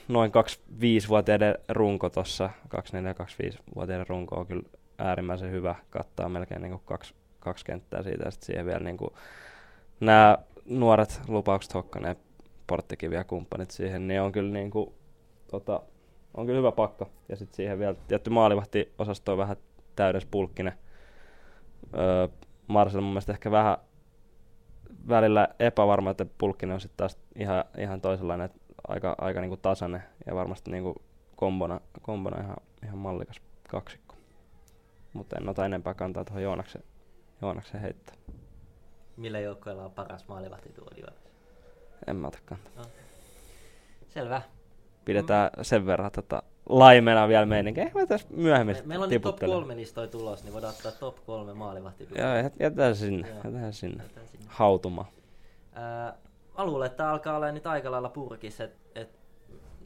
noin 25-vuotiaiden runko tuossa, 24-25-vuotiaiden runko on kyllä äärimmäisen hyvä, kattaa melkein niinku kaksi, kaksi kenttää siitä, ja sitten siihen vielä niinku, nämä nuoret lupaukset Hokkanen ja Porttikivi ja kumppanit siihen, niin on kyllä niin kuin, tota, on kyllä hyvä pakka. Ja sitten siihen vielä tietty maalivahti osasto vähän täydes pulkkinen. Öö, Marcel mun mielestä ehkä vähän välillä epävarma, että pulkkinen on sitten taas ihan, ihan toisenlainen, että aika, aika niinku tasainen ja varmasti niinku kombona, kombona ihan, ihan mallikas kaksikko. Mutta en ota enempää kantaa tuohon Joonaksen, Joonaksen heittää. Millä joukkoilla on paras maalivahti tuo? En mä ota kantaa. No. Selvä. Pidetään sen verran tota, laimena vielä meininkin. Ehkä mä tässä myöhemmin Me, meillä on nyt top tiputtelen. kolme listoi tulos, niin voidaan ottaa top kolme maalivahti. Joo, jät- jätetään sinne. Joo. Jätetään sinne. Jätetään sinne. Hautumaan. Ää, mä luulen, että alkaa olla nyt aika lailla purkissa, et, et,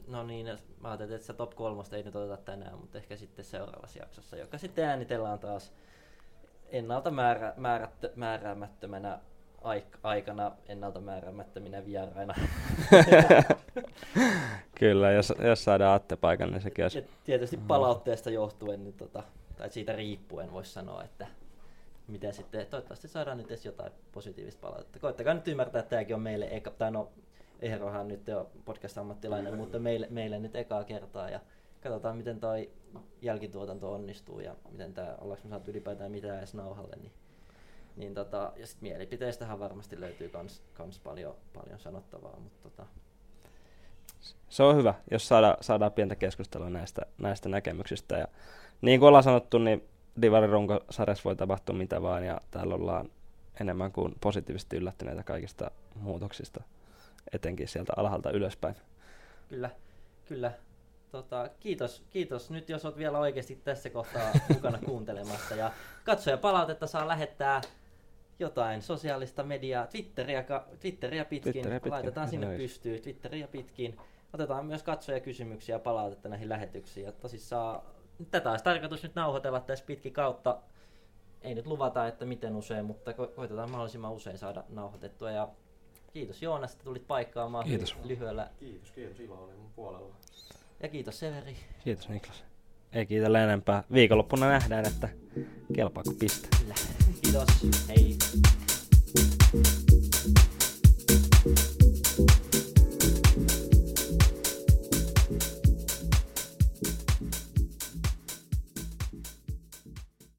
no niin, mä ajattelin, että se top kolmosta ei nyt oteta tänään, mutta ehkä sitten seuraavassa jaksossa, joka sitten äänitellään taas ennalta määrä, määrättö, määräämättömänä aikana, ennalta määräämättöminä vieraina. Kyllä, jos, jos saadaan Atte paikan, niin sekin olisi tietysti palautteesta johtuen, niin tota, tai siitä riippuen voisi sanoa, että miten sitten, toivottavasti saadaan nyt edes jotain positiivista palautetta. Koittakaa nyt ymmärtää, että tämäkin on meille eka, tai no Eerohan nyt jo podcast-ammattilainen, mutta meille, meille nyt ekaa kertaa ja katsotaan miten toi jälkituotanto onnistuu ja miten tää, ollaanko me saatu ylipäätään mitään edes nauhalle, niin, niin tota, ja sit mielipiteistähän varmasti löytyy kans, kans paljon, paljon sanottavaa, mutta tota, se on hyvä, jos saadaan, saadaan pientä keskustelua näistä, näistä näkemyksistä. Ja niin kuin ollaan sanottu, niin Divarin runkosarjassa voi tapahtua mitä vaan, ja täällä ollaan enemmän kuin positiivisesti yllättyneitä kaikista muutoksista, etenkin sieltä alhaalta ylöspäin. Kyllä, kyllä. Tota, kiitos, kiitos nyt, jos olet vielä oikeasti tässä kohtaa mukana kuuntelemassa. Ja katsoja palautetta saa lähettää jotain sosiaalista mediaa, Twitteriä, ka- Twitteriä pitkin. Twitteriä pitkin, Laitetaan sinne noin. pystyyn, Twitteriä pitkin. Otetaan myös katsoja kysymyksiä ja palautetta näihin lähetyksiin. Ja tosissaan tätä olisi tarkoitus nyt nauhoitella tässä pitkin kautta. Ei nyt luvata, että miten usein, mutta ko- koitetaan mahdollisimman usein saada nauhoitettua. Ja kiitos Joonas, että tulit paikkaamaan Kiitos. lyhyellä Kiitos, kiitos. Ilo oli mun puolella. ja kiitos Severi. Kiitos Niklas. Ei kiitellä enempää. Viikonloppuna nähdään, että kelpaako piste. Kyllä. Hey.